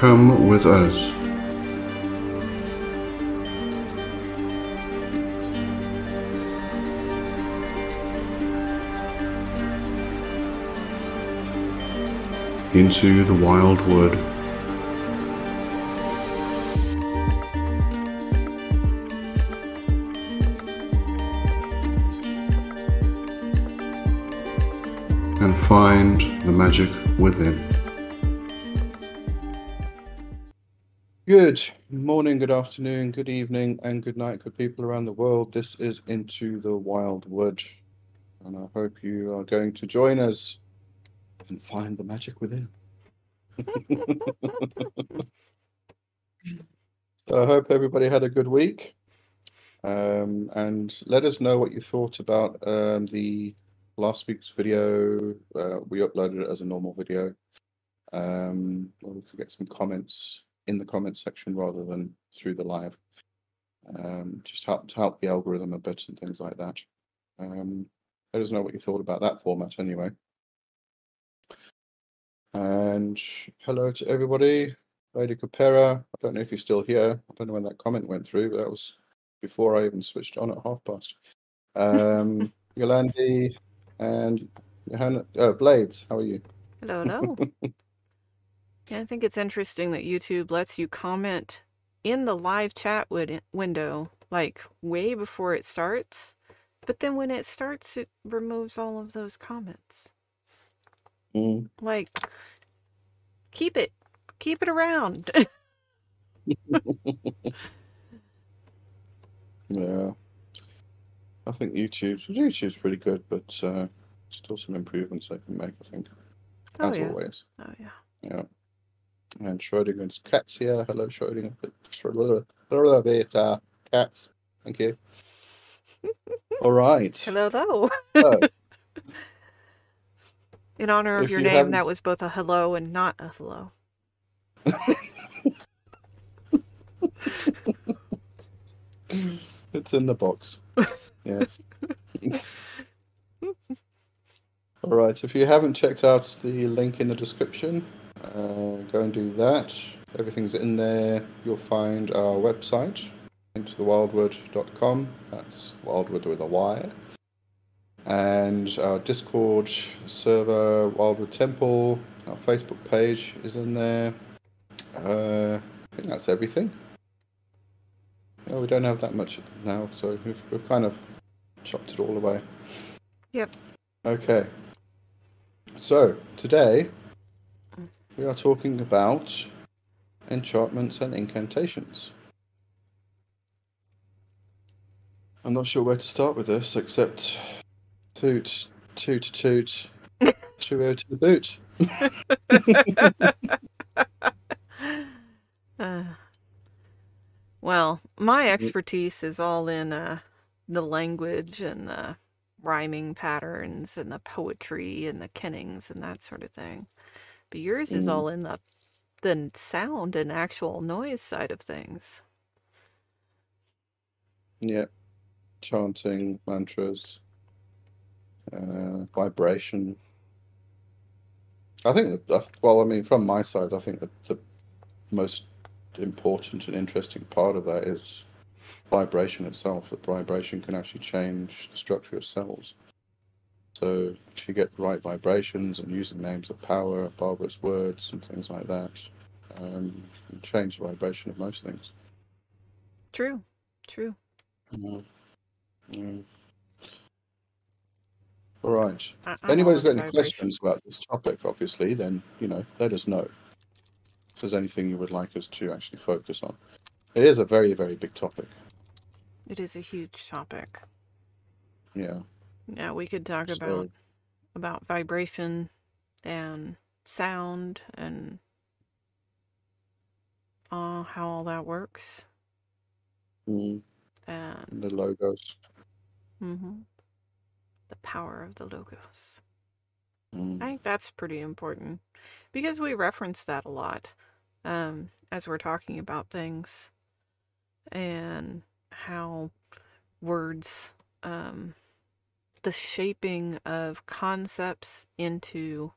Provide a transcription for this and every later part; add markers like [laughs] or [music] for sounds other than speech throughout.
Come with us. Into the wild wood. And find the magic within. Good morning, good afternoon, good evening, and good night, good people around the world. This is Into the Wild Wood, and I hope you are going to join us and find the magic within. I hope everybody had a good week, um, and let us know what you thought about um, the last week's video. Uh, we uploaded it as a normal video. Um, we could get some comments in the comments section rather than through the live. Um, just help to help the algorithm a bit and things like that. Um, let us know what you thought about that format anyway. And hello to everybody. Lady Capera, I don't know if you're still here. I don't know when that comment went through, but that was before I even switched on at half past. Um, [laughs] Yolandi and Johanna, uh, Blades, how are you? Hello, hello. [laughs] Yeah, I think it's interesting that YouTube lets you comment in the live chat wid- window, like way before it starts. But then when it starts, it removes all of those comments. Mm. Like, keep it, keep it around. [laughs] [laughs] Yeah, I think YouTube YouTube's pretty good, but uh, still some improvements they can make. I think, oh as yeah, always. oh yeah. Yeah. And Schrodinger's cats here. Hello, Schrodinger. Schrodinger bit cats. Thank you. [laughs] All right. Hello, hello. So, [laughs] In honor of your you name, haven't, that was both a hello and not a hello. [laughs] it's in the box. Yes. All right. If you haven't checked out the link in the description, uh, go and do that. Everything's in there. You'll find our website, intothewildwood.com. That's wildwood with a Y. And our Discord server, Wildwood Temple. Our Facebook page is in there. Uh, I think that's everything. We don't have that much now, so we've, we've kind of chopped it all away. Yep. Okay. So, today we are talking about enchantments and incantations. I'm not sure where to start with this, except toot, toot, toot, [laughs] cheerio to the boot. [laughs] Uh, well, my expertise is all in uh, the language and the rhyming patterns and the poetry and the kennings and that sort of thing. But yours is Mm, all in the the sound and actual noise side of things. yeah, chanting, mantras, uh, vibration. I think that, well, I mean, from my side, I think that the most important and interesting part of that is vibration itself. That vibration can actually change the structure of cells. So if you get the right vibrations and using names of power, barbarous words, and things like that, um, you can change the vibration of most things. True, true. Mm. All right. I, If anybody's got any vibration. questions about this topic, obviously, then you know, let us know. If there's anything you would like us to actually focus on, it is a very, very big topic. It is a huge topic. Yeah. Yeah, we could talk about So, about vibration and sound and uh, how all that works. mm, And the logos. mhm, the power of the logos. I Mm, think that's pretty important because we reference that a lot um, as we're talking about things and how words, um, the shaping of concepts into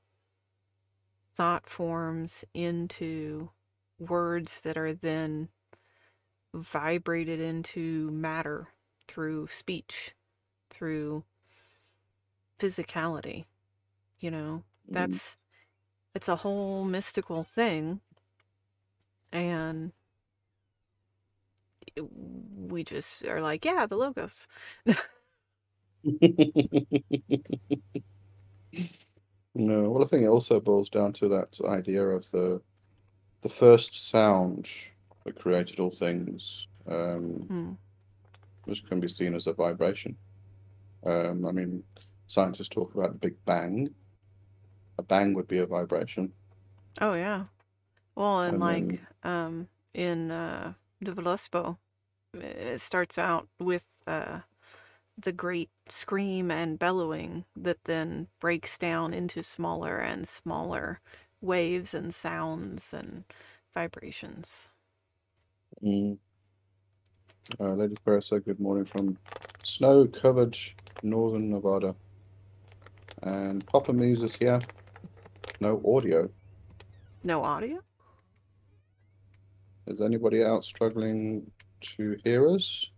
thought forms, into words that are then vibrated into matter through speech, through physicality. You know, Mm. that's it's a whole mystical thing. And it- we just are like, yeah, the logos. [laughs] [laughs] no, well, I think it also boils down to that idea of the the first sound that created all things, um, Mm. which can be seen as a vibration. Um, I mean, scientists talk about the Big Bang. A bang would be a vibration. Oh yeah. Well, and And like then- um in uh De Völuspá, it starts out with uh the great scream and bellowing that then breaks down into smaller and smaller waves and sounds and vibrations. Mm. Uh, Lady said good morning from snow-covered northern Nevada. And Papa Mees is here. No audio. No audio? Is anybody out struggling to hear us?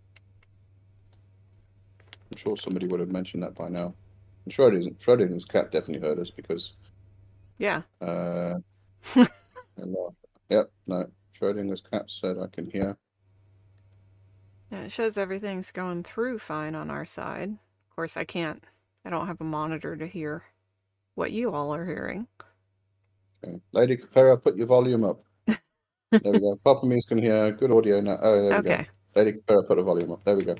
I'm sure somebody would have mentioned that by now. And Schrodinger's, Schrodinger's cat definitely heard us because Yeah. [laughs] uh, yep, no. Schrodinger's cat said I can hear. Yeah, it shows everything's going through fine on our side. Of course, I can't, I don't have a monitor to hear what you all are hearing. Okay. Lady Capera, put your volume up. [laughs] There we go. Papa Mees can hear. Good audio now. Oh, there we go. Lady Capera, put the volume up. There we go.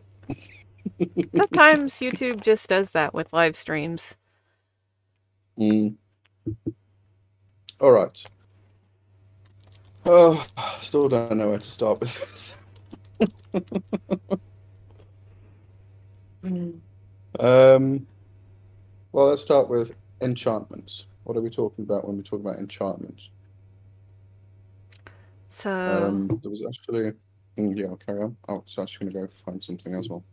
Sometimes YouTube just does that with live streams. Mm. All right. Oh, still don't know where to start with this. um, well, let's start with enchantments. What are we talking about when we talk about enchantments? So, Um, there was actually, mm, yeah, I'll carry on. I was actually going to go find something as well.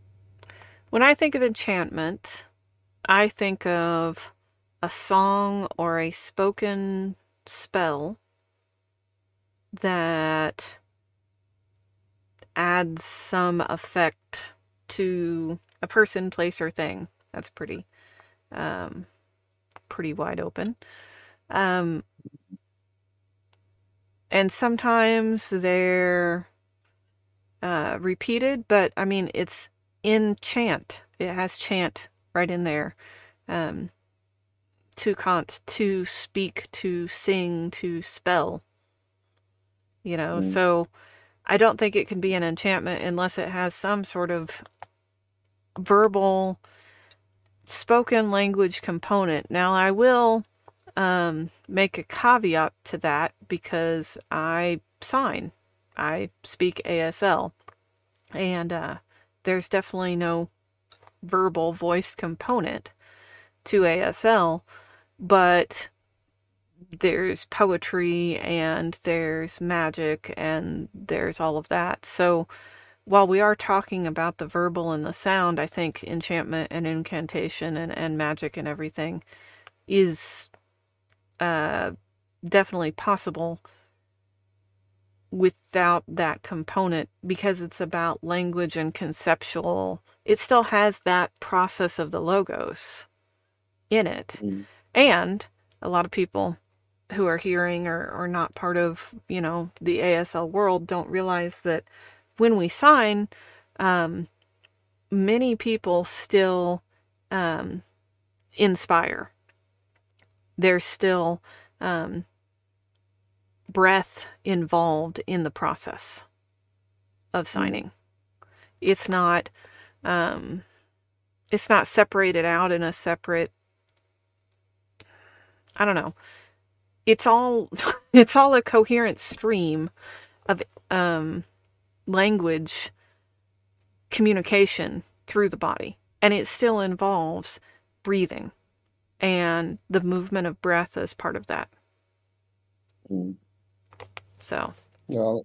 When I think of enchantment, I think of a song or a spoken spell that adds some effect to a person, place, or thing. That's pretty, um, pretty wide open. Um, and sometimes they're uh, repeated, but I mean, it's in chant. It has chant right in there. Um, to cant, to speak, to sing, to spell. You know, Mm. so I don't think it can be an enchantment unless it has some sort of verbal spoken language component. Now, I will um, make a caveat to that because I sign, I speak ASL, and uh, there's definitely no verbal voice component to ASL, but there's poetry and there's magic and there's all of that. So while we are talking about the verbal and the sound, I think enchantment and incantation and, and magic and everything is uh, definitely possible without that component because it's about language and conceptual. It still has that process of the logos in it. Mm. And a lot of people who are hearing or, or not part of, you know, the ASL world don't realize that when we sign, um, many people still um, inspire. There's still um, breath involved in the process of signing. It's not um, it's not separated out in a separate I don't know. It's all [laughs] it's all a coherent stream of um, language communication through the body, and it still involves breathing and the movement of breath as part of that. Mm. So, Yeah,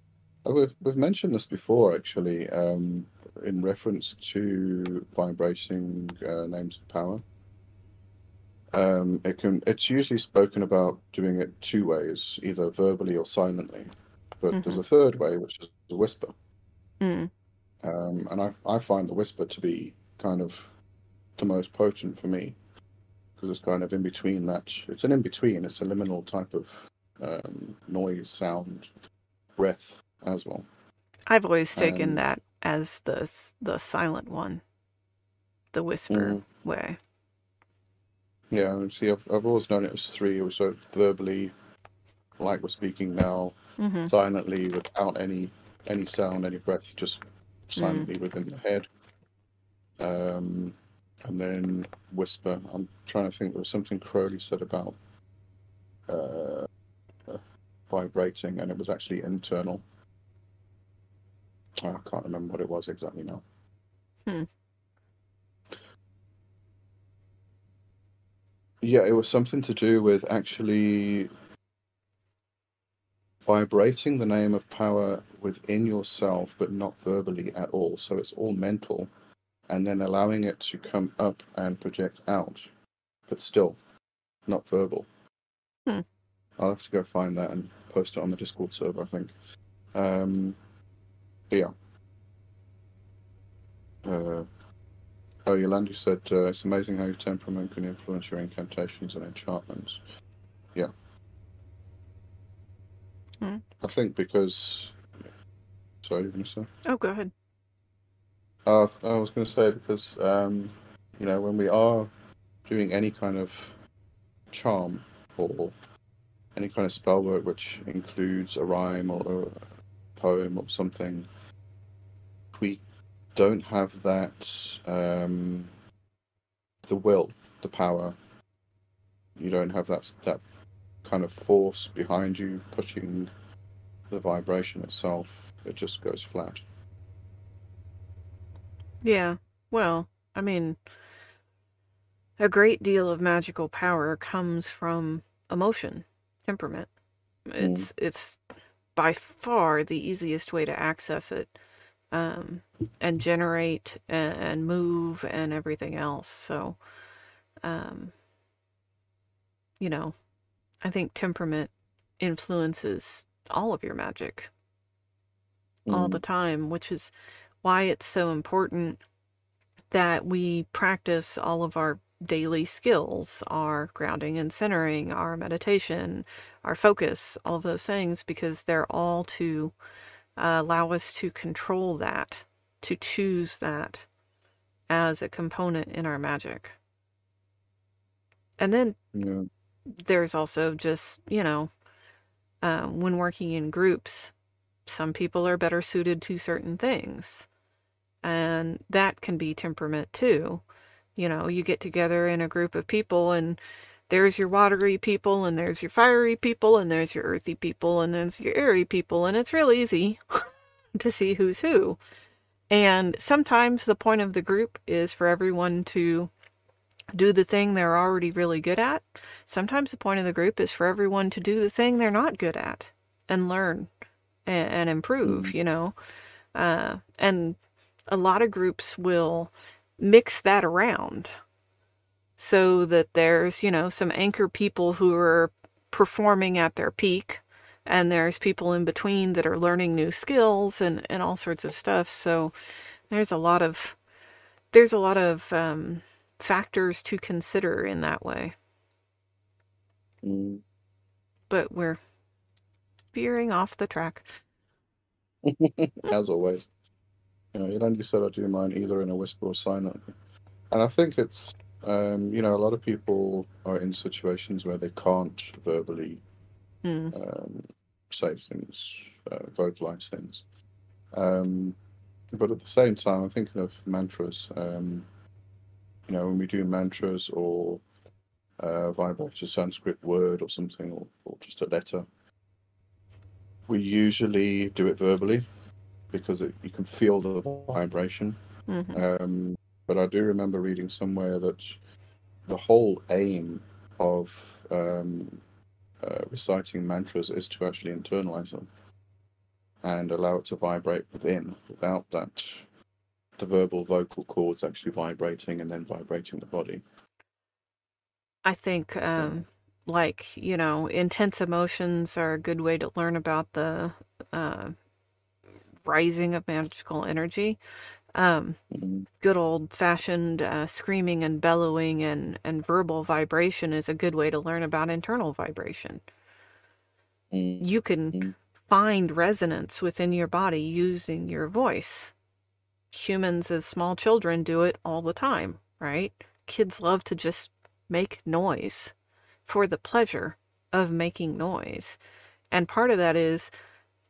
uh, we've we've mentioned this before actually, um, in reference to vibrating uh, names of power. Um, it can it's usually spoken about doing it two ways, either verbally or silently. but Mm-hmm. there's a third way, which is the whisper. Mm. Um, and I, I find the whisper to be kind of the most potent for me because it's kind of in between that. It's an in between. It's a liminal type of um, noise, sound, breath as well. I've always taken Um, that as the the silent one, the whisper Mm. way. Yeah, see, I've, I've always known it as three, so verbally, like we're speaking now, hmm silently without any any sound, any breath, just silently within the head. Um, and then whisper. I'm trying to think. There was something Crowley said about uh, vibrating, and it was actually internal. I can't remember what it was exactly now. Hmm. Yeah, it was something to do with actually vibrating the name of power within yourself, but not verbally at all. So it's all mental, and then allowing it to come up and project out, but still not verbal. Hmm. I'll have to go find that and post it on the Discord server, I think. Um, but yeah. Uh, oh, Yolandi said uh, it's amazing how your temperament can influence your incantations and enchantments. Yeah. Hmm. I think because. Sorry, you going to say? Oh, go ahead. Uh, I was going to say because um, you know when we are doing any kind of charm or any kind of spell work which includes a rhyme or a poem or something, we don't have that um, the will, the power. You don't have that that kind of force behind you pushing the vibration itself. It just goes flat. Yeah. Well, I mean, a great deal of magical power comes from emotion, temperament. It's it's by far the easiest way to access it, um, and generate and, and move and everything else. So, um, you know, I think temperament influences all of your magic all Mm. the time, which is why it's so important that we practice all of our daily skills, our grounding and centering, our meditation, our focus, all of those things, because they're all to uh, allow us to control that, to choose that as a component in our magic. And then Yeah. there's also just, you know, uh, when working in groups, some people are better suited to certain things. And that can be temperament too. You know, you get together in a group of people, and there's your watery people, and there's your fiery people, and there's your earthy people, and there's your airy people, and it's real easy [laughs] to see who's who. And sometimes the point of the group is for everyone to do the thing they're already really good at. Sometimes the point of the group is for everyone to do the thing they're not good at and learn and, and improve, you know. Uh, and a lot of groups will mix that around so that there's, you know, some anchor people who are performing at their peak and there's people in between that are learning new skills and, and all sorts of stuff. So there's a lot of there's a lot of um, factors to consider in that way. Mm. But we're veering off the track. [laughs] As always. You know, Yolandi said I do mine either in a whisper or silently. And I think it's, um, you know, a lot of people are in situations where they can't verbally Mm. um, say things, uh, vocalize things. Um, but at the same time, I'm thinking of mantras. Um, you know, when we do mantras or uh, vibrate a Sanskrit word or something, or, or just a letter, we usually do it verbally because it, you can feel the vibration. hmm Um, but I do remember reading somewhere that the whole aim of um, uh, reciting mantras is to actually internalize them and allow it to vibrate within without that the verbal vocal cords actually vibrating and then vibrating the body. I think um, like you know intense emotions are a good way to learn about the uh, rising of magical energy. Um, Mm, good old fashioned uh, screaming and bellowing and, and verbal vibration is a good way to learn about internal vibration. Mm, you can mm, find resonance within your body using your voice. Humans as small children do it all the time right? Kids love to just make noise for the pleasure of making noise. And part of that is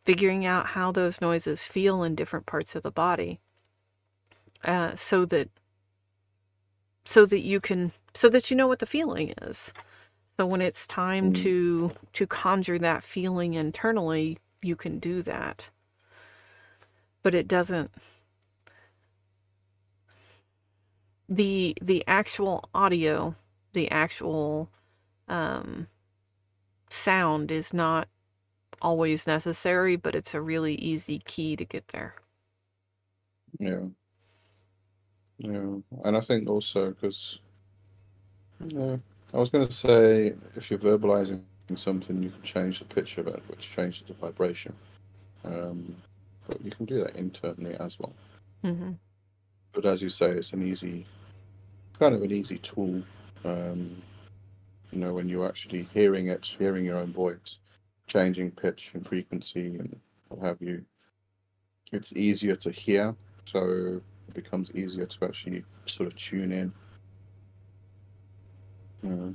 figuring out how those noises feel in different parts of the body. Uh, so that so that you can so that you know what the feeling is. So when it's time mm, to to conjure that feeling internally, you can do that. But it doesn't the the actual audio, the actual um, sound is not always necessary, but it's a really easy key to get there. yeah, yeah. And I think also because yeah, I was going to say if you're verbalizing something, you can change the pitch of it, which changes the vibration. Um, but you can do that internally as well. hmm But as you say, it's an easy, kind of an easy tool. Um, you know, when you're actually hearing it, hearing your own voice, changing pitch and frequency and what have you, it's easier to hear. So it becomes easier to actually sort of tune in. Yeah.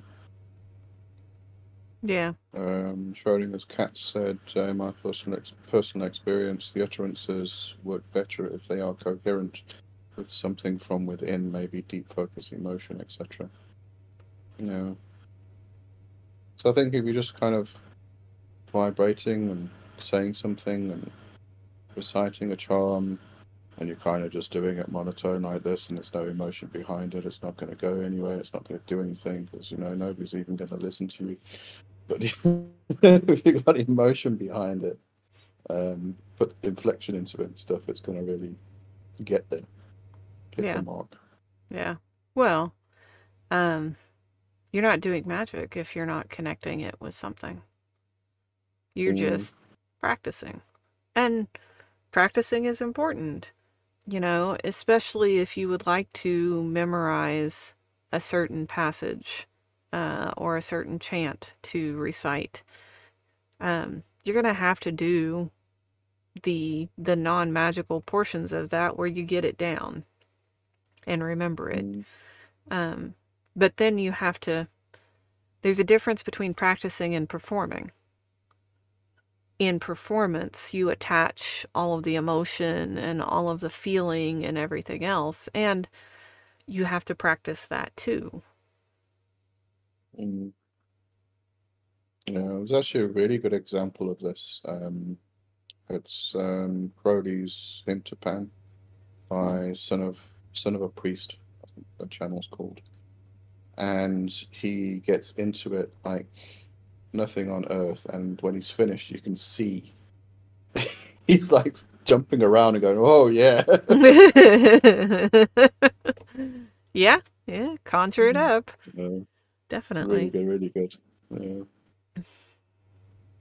Yeah. Um, Schrodinger's cat said, uh, "In my personal ex- personal experience, the utterances work better if they are coherent with something from within, maybe deep focus, emotion, etc." Yeah. So I think if you're just kind of vibrating and saying something and reciting a charm, and you're kind of just doing it monotone like this, and there's no emotion behind it, it's not going to go anywhere. It's not going to do anything because you know nobody's even going to listen to you. [laughs] But [laughs] if you've got emotion behind it, um, put inflection into it and stuff, it's going to really get there, hit Yeah. the mark. Yeah. Well, um, you're not doing magic if you're not connecting it with something. You're Mm, just practicing. And practicing is important, you know, especially if you would like to memorize a certain passage uh, or a certain chant to recite. Um, you're going to have to do the the non-magical portions of that where you get it down and remember it. mm, Um, but then you have to, there's a difference between practicing and performing. In performance, you attach all of the emotion and all of the feeling and everything else, and you have to practice that too. mm. Yeah, there's actually a really good example of this. Um, it's um, Crowley's Hymn to Pan by Son of Son of a Priest, I think the channel's called. And he gets into it like nothing on earth, and when he's finished, you can see [laughs] he's like jumping around and going, "Oh yeah." [laughs] yeah, yeah, conjure it up. Yeah, really Definitely. good, really good. Yeah.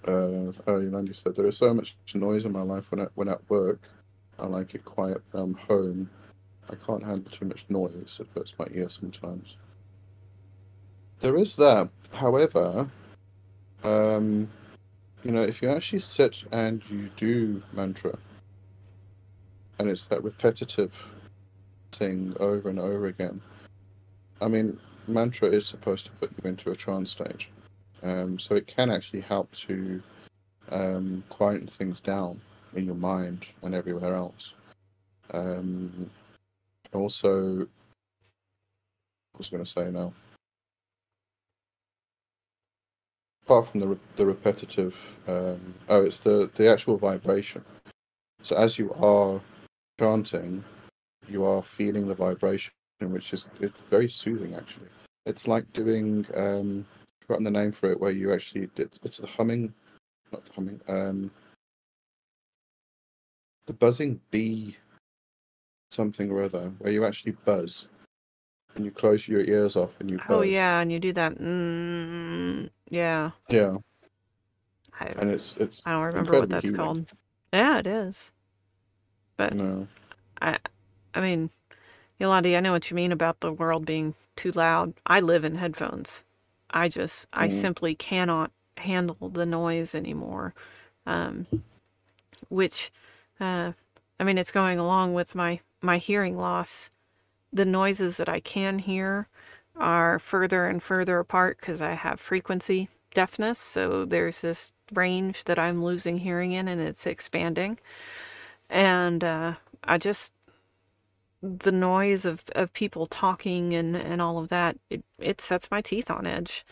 Uh, oh, you said there is so much noise in my life when I, when at work. I like it quiet when I'm home. I can't handle too much noise. It hurts my ear sometimes. There is that. However, um, you know, if you actually sit and you do mantra, and it's that repetitive thing over and over again. I mean, mantra is supposed to put you into a trance stage, Um, so it can actually help to um, quieten things down in your mind and everywhere else. Um, also, I was going to say now, apart from the the repetitive, um, oh, it's the the actual vibration. So as you are chanting, you are feeling the vibration, which is it's very soothing actually. It's like doing um, I've forgotten the name for it, where you actually did it's the humming, not the humming, um, the buzzing bee, something or other, where you actually buzz, and you close your ears off and you buzz. Oh yeah, and you do that. Mm, Yeah. Yeah. I, And it's it's I don't remember what that's healing. called. Yeah, it is. But No. I I mean, Yolandi, I know what you mean about the world being too loud. I live in headphones. I just I Mm. simply cannot handle the noise anymore. Um, which uh, I mean, it's going along with my my hearing loss. The noises that I can hear are further and further apart because I have frequency deafness. So there's this range that I'm losing hearing in, and it's expanding. And uh, I just the noise of, of people talking and, and all of that, it, it sets my teeth on edge.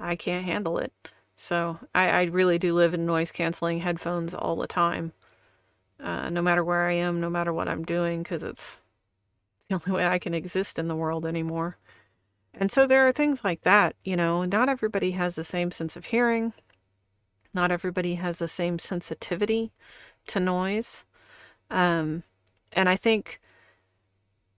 I can't handle it. So I, I really do live in noise canceling headphones all the time, uh, no matter where I am, no matter what I'm doing, because it's [laughs] the only way I can exist in the world anymore. And so there are things like that, you know, not everybody has the same sense of hearing, not everybody has the same sensitivity to noise. Um, and I think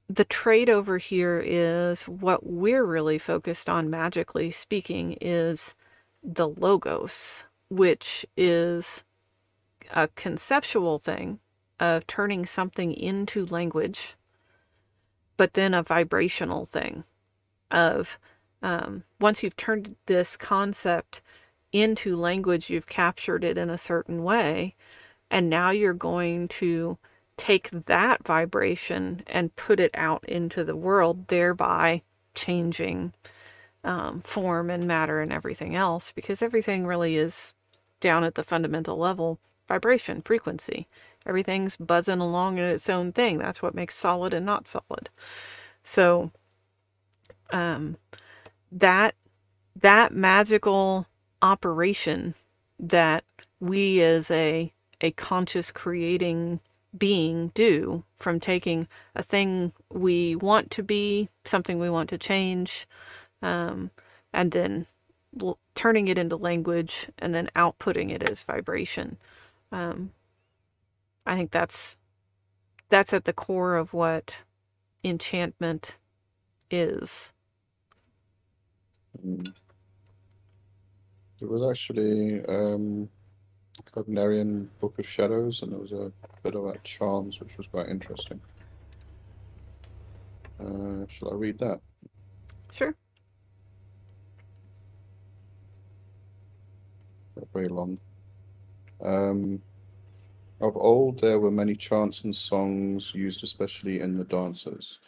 the trade over here is what we're really focused on, magically speaking, is the logos, which is a conceptual thing of turning something into language, but then a vibrational thing of um, once you've turned this concept into language, you've captured it in a certain way, and now you're going to take that vibration and put it out into the world, thereby changing um, form and matter and everything else, because everything really is down at the fundamental level vibration, frequency. Everything's buzzing along in its own thing. That's what makes solid and not solid. So, um, that that magical operation that we as a a conscious creating being do from taking a thing we want to be, something we want to change, um, and then turning it into language and then outputting it as vibration. Um, I think that's that's at the core of what enchantment is. There was actually um, Gardnerian Book of Shadows, and there was a bit about charms, which was quite interesting. Uh, shall I read that? Sure. Not very long. Um, of old, there were many chants and songs used especially in the dances.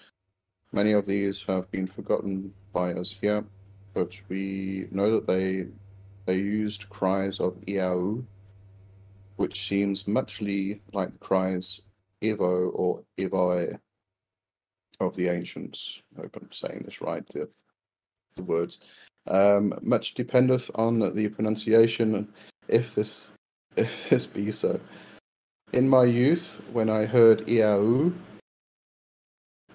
Many of these have been forgotten by us here, but we know that they they used cries of Iau, which seems muchly like the cries Evo or Evoe of the ancients. I hope I'm saying this right, the, the words. Um, much dependeth on the pronunciation, if this if this be so. In my youth, when I heard Iau,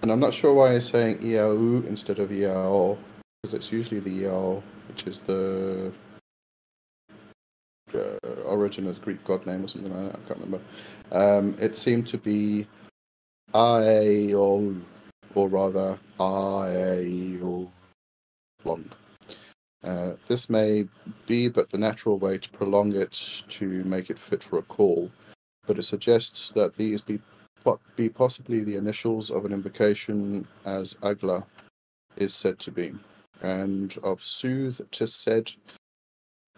and I'm not sure why he's saying Iau instead of Iao, because it's usually the Iao, which is the uh, origin of the Greek god name or something like that. I can't remember. Um, it seemed to be Iao, or rather Iao long. Uh, this may be but the natural way to prolong it to make it fit for a call, but it suggests that these be be possibly the initials of an invocation as Agla is said to be, and of Sooth tis said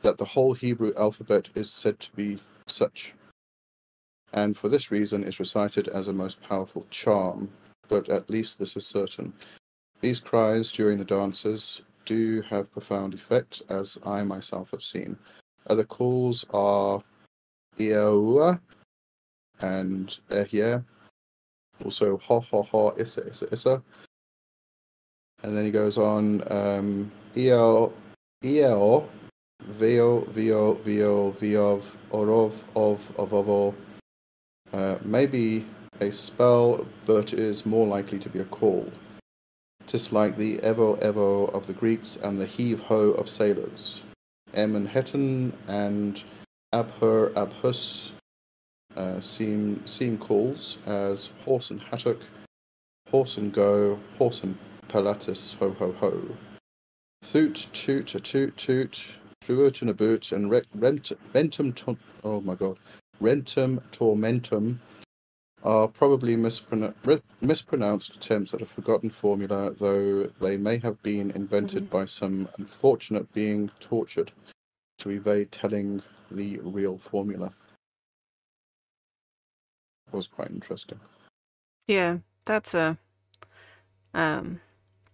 that the whole Hebrew alphabet is said to be such, and for this reason is recited as a most powerful charm, but at least this is certain. These cries during the dances do have profound effect, as I myself have seen. Other calls are Iaua and Ehye, also Ha Ha Ha Issa Issa Issa. And then he goes on um, Eo Eo Veo Veo Veo Viov Orov of of Ovo. Uh, maybe a spell, but is more likely to be a call. Tis like the Evo Evo of the Greeks and the heave ho of sailors. Em and Hetten and Abher Abhus uh, seem seem calls as horse and hattock, horse and go, horse and pilatus ho ho ho. Thoot toot a toot toot, fluid in a boot and re- rent, rentum, oh my god, rentum tormentum are probably mispronou- re- mispronounced attempts at a forgotten formula, though they may have been invented Mm-hmm. by some unfortunate being tortured to evade telling the real formula. Was quite interesting. Yeah, that's a um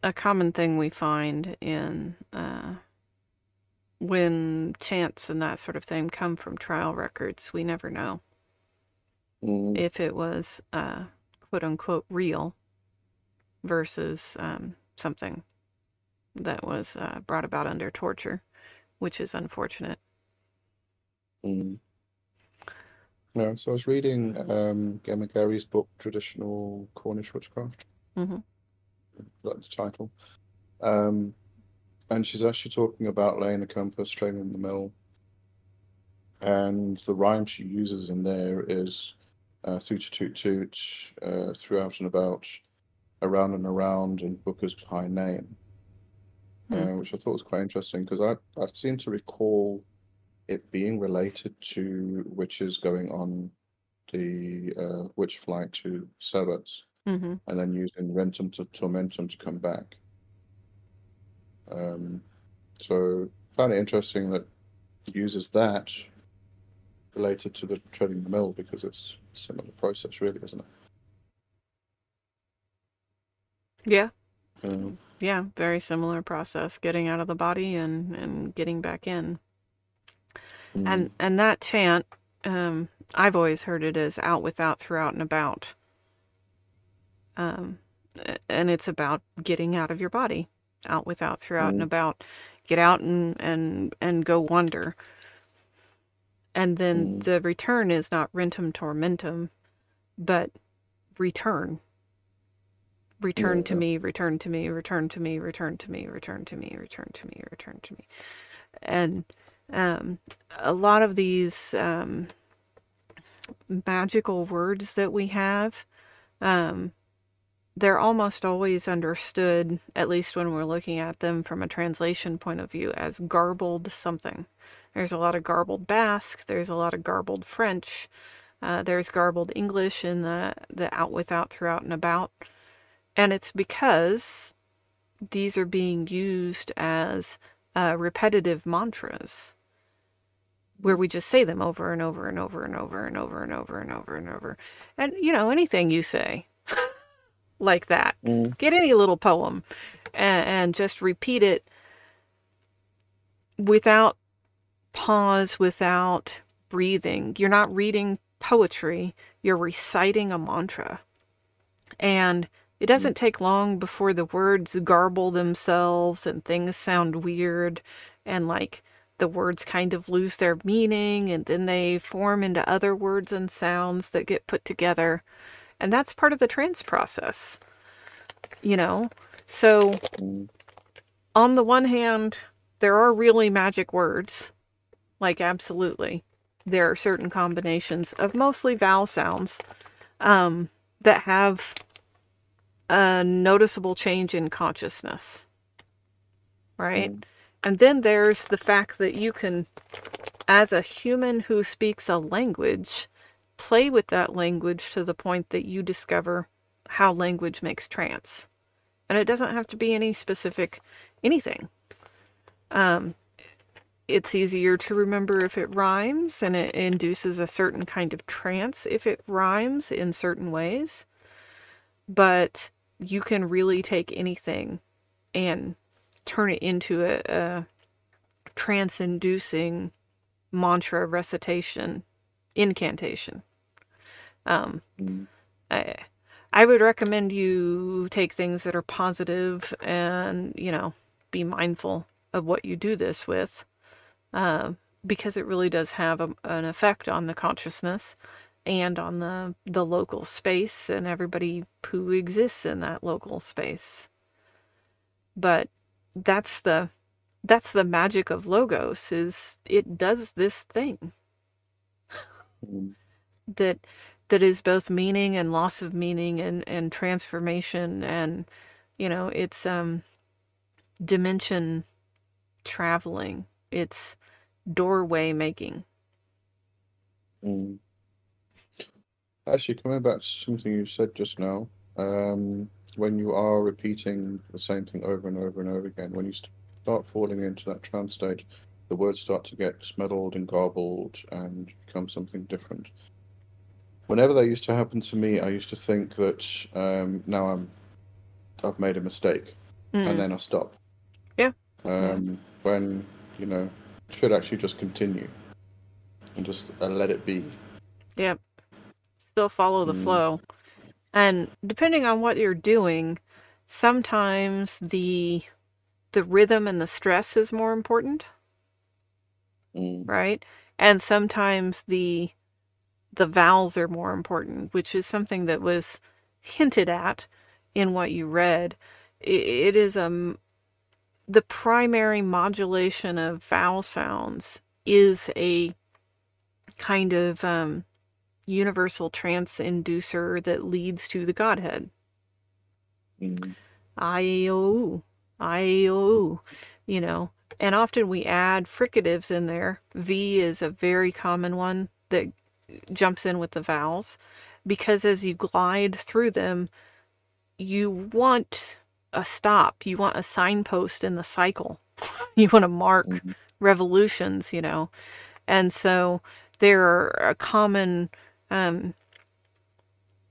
a common thing we find in uh when chants and that sort of thing come from trial records. We never know Mm, if it was uh quote unquote real versus um something that was uh, brought about under torture, which is unfortunate. mm. Yeah, so I was reading um, Gemma Gary's book, Traditional Cornish Witchcraft. hmm like the title. Um, and she's actually talking about laying the compass, training the mill. And the rhyme she uses in there is uh, toot toot toot, uh, throughout and about, around and around, and Booker's high name, Hmm. uh, which I thought was quite interesting because I, I seem to recall it being related to witches going on the uh, witch flight to Severs hmm and then using Rentum to Tormentum to come back. Um, so found it interesting that it uses that related to the treading the mill because it's a similar process, really, isn't it? Yeah, Um, yeah, very similar process, getting out of the body and and getting back in. And and that chant, um, I've always heard it as out without, throughout and about. Um, and it's about getting out of your body, out without, throughout and Mm. about. Get out and and and go wander. And then Mm. the return is not rentum tormentum, but return. Return to me, return to me, return to me, return to me, return to me, return to me, return to me. And um, a lot of these um, magical words that we have, um, they're almost always understood, at least when we're looking at them from a translation point of view, as garbled something. There's a lot of garbled Basque, there's a lot of garbled French, uh, there's garbled English in the, the out, without, throughout, and about. And it's because these are being used as uh, repetitive mantras where we just say them over and over and over and over and over and over and over and over. And, you know, anything you say [laughs] like that, Mm. get any little poem and, and just repeat it without pause, without breathing. You're not reading poetry, you're reciting a mantra. And it doesn't take long before the words garble themselves and things sound weird and like the words kind of lose their meaning and then they form into other words and sounds that get put together. And that's part of the trance process, you know? So, on the one hand, there are really magic words, like absolutely. There are certain combinations of mostly vowel sounds um, that have a noticeable change in consciousness, right? Mm. And then there's the fact that you can, as a human who speaks a language, play with that language to the point that you discover how language makes trance. And it doesn't have to be any specific anything. Um, it's easier to remember if it rhymes and it induces a certain kind of trance if it rhymes in certain ways. But you can really take anything and turn it into a, a trance inducing mantra recitation incantation. Um, Mm. I, I would recommend you take things that are positive and, you know, be mindful of what you do this with uh, because it really does have a, an effect on the consciousness and on the, the local space and everybody who exists in that local space. But that's the that's the magic of logos is it does this thing Mm. that that is both meaning and loss of meaning and and transformation and you know it's um dimension traveling it's doorway making. Mm. Actually, coming back to something you said just now, um, when you are repeating the same thing over and over and over again, when you start falling into that trance state, the words start to get muddled and garbled and become something different. Whenever that used to happen to me, I used to think that um, now I'm I've made a mistake, mm. and then I stop. Yeah. Um, yeah. When you know should actually just continue and just uh, let it be. Yep. Still follow the mm. flow. And depending on what you're doing, sometimes the the rhythm and the stress is more important. Mm. Right? And sometimes the the vowels are more important, which is something that was hinted at in what you read. It is a um, the primary modulation of vowel sounds is a kind of um, universal trance inducer that leads to the Godhead. Mm. I O I O, you know, and often we add fricatives in there. V is a very common one that jumps in with the vowels because as you glide through them, you want a stop, you want a signpost in the cycle, [laughs] you want to mark mm-hmm. revolutions, you know. And so there are a common um,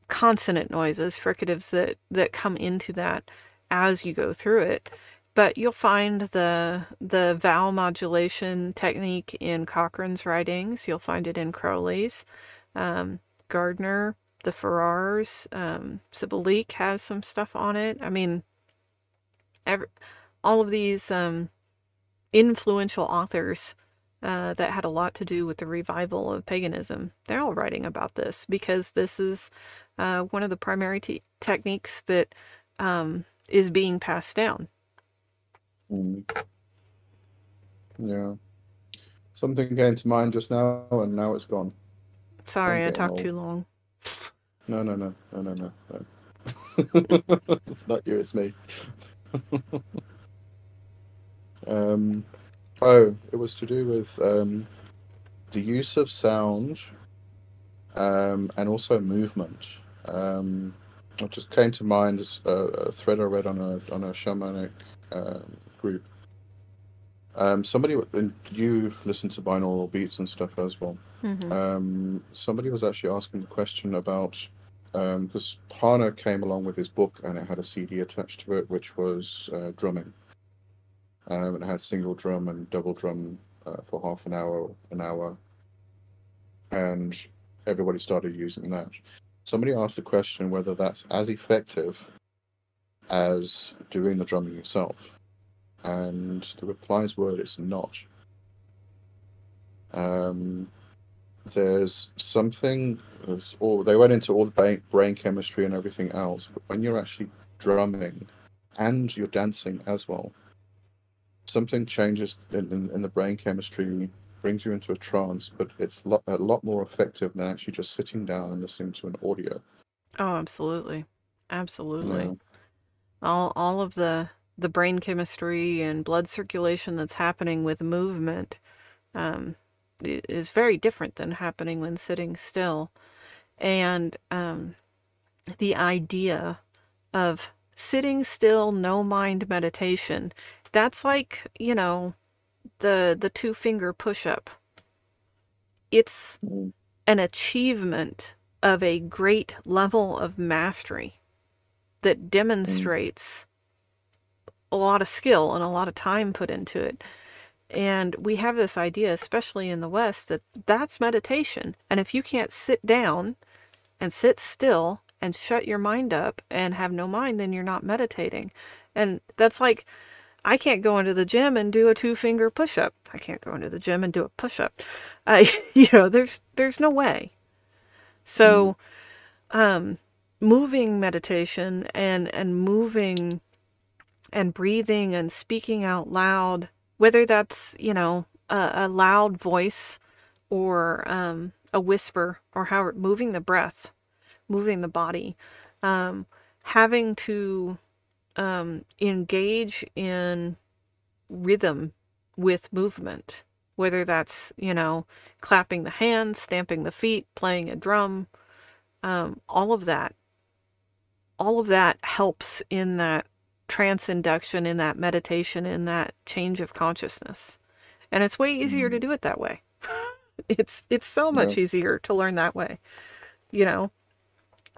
consonant noises, fricatives that, that come into that as you go through it. But you'll find the the vowel modulation technique in Cochrane's writings. You'll find it in Crowley's. Um, Gardner, the Farrars, um, Sybil Leek has some stuff on it. I mean, every, all of these um, influential authors uh, that had a lot to do with the revival of paganism, they're all writing about this because this is uh, one of the primary techniques that um, is being passed down. Mm. Yeah. Something came to mind just now, and now it's gone. Sorry, I talked old. too long. No, no, no, no, no, no. no. it's [laughs] [laughs] not you, it's me. [laughs] um, oh, it was to do with um, the use of sound um, and also movement. Um, it just came to mind as a, a, thread I read on a on a shamanic um, group. Um, somebody, and you listen to binaural beats and stuff as well. Mm-hmm. Um, somebody was actually asking the question about because um, Harner came along with his book and it had a CD attached to it, which was uh, drumming. Um, and had single drum and double drum uh, for half an hour, an hour, and everybody started using that. Somebody asked the question whether that's as effective as doing the drumming yourself, and the replies were it's not. Um, there's something all they went into all the brain chemistry and everything else but when you're actually drumming and you're dancing as well something changes in, in, in the brain chemistry brings you into a trance but it's lot, a lot more effective than actually just sitting down and listening to an audio oh absolutely absolutely yeah. all all of the the brain chemistry and blood circulation that's happening with movement um, is very different than happening when sitting still. And um, the idea of sitting still, no mind meditation, that's like, you know, the the two finger push up. It's mm. an achievement of a great level of mastery that mm. demonstrates a lot of skill and a lot of time put into it. And we have this idea, especially in the West, that that's meditation. And if you can't sit down and sit still and shut your mind up and have no mind, then you're not meditating. And that's like, I can't go into the gym and do a two finger push up. I can't go into the gym and do a push up. I, [laughs] you know, there's there's no way. So, mm. um, moving meditation and and moving and breathing and speaking out loud whether that's, you know, a, a loud voice or um, a whisper or how moving the breath, moving the body, um, having to um, engage in rhythm with movement, whether that's, you know, clapping the hands, stamping the feet, playing a drum, um, all of that. All of that helps in that trance induction, in that meditation, in that change of consciousness. And it's way easier to mm-hmm. do it that way. [laughs] it's it's so much yeah. easier to learn that way. You know,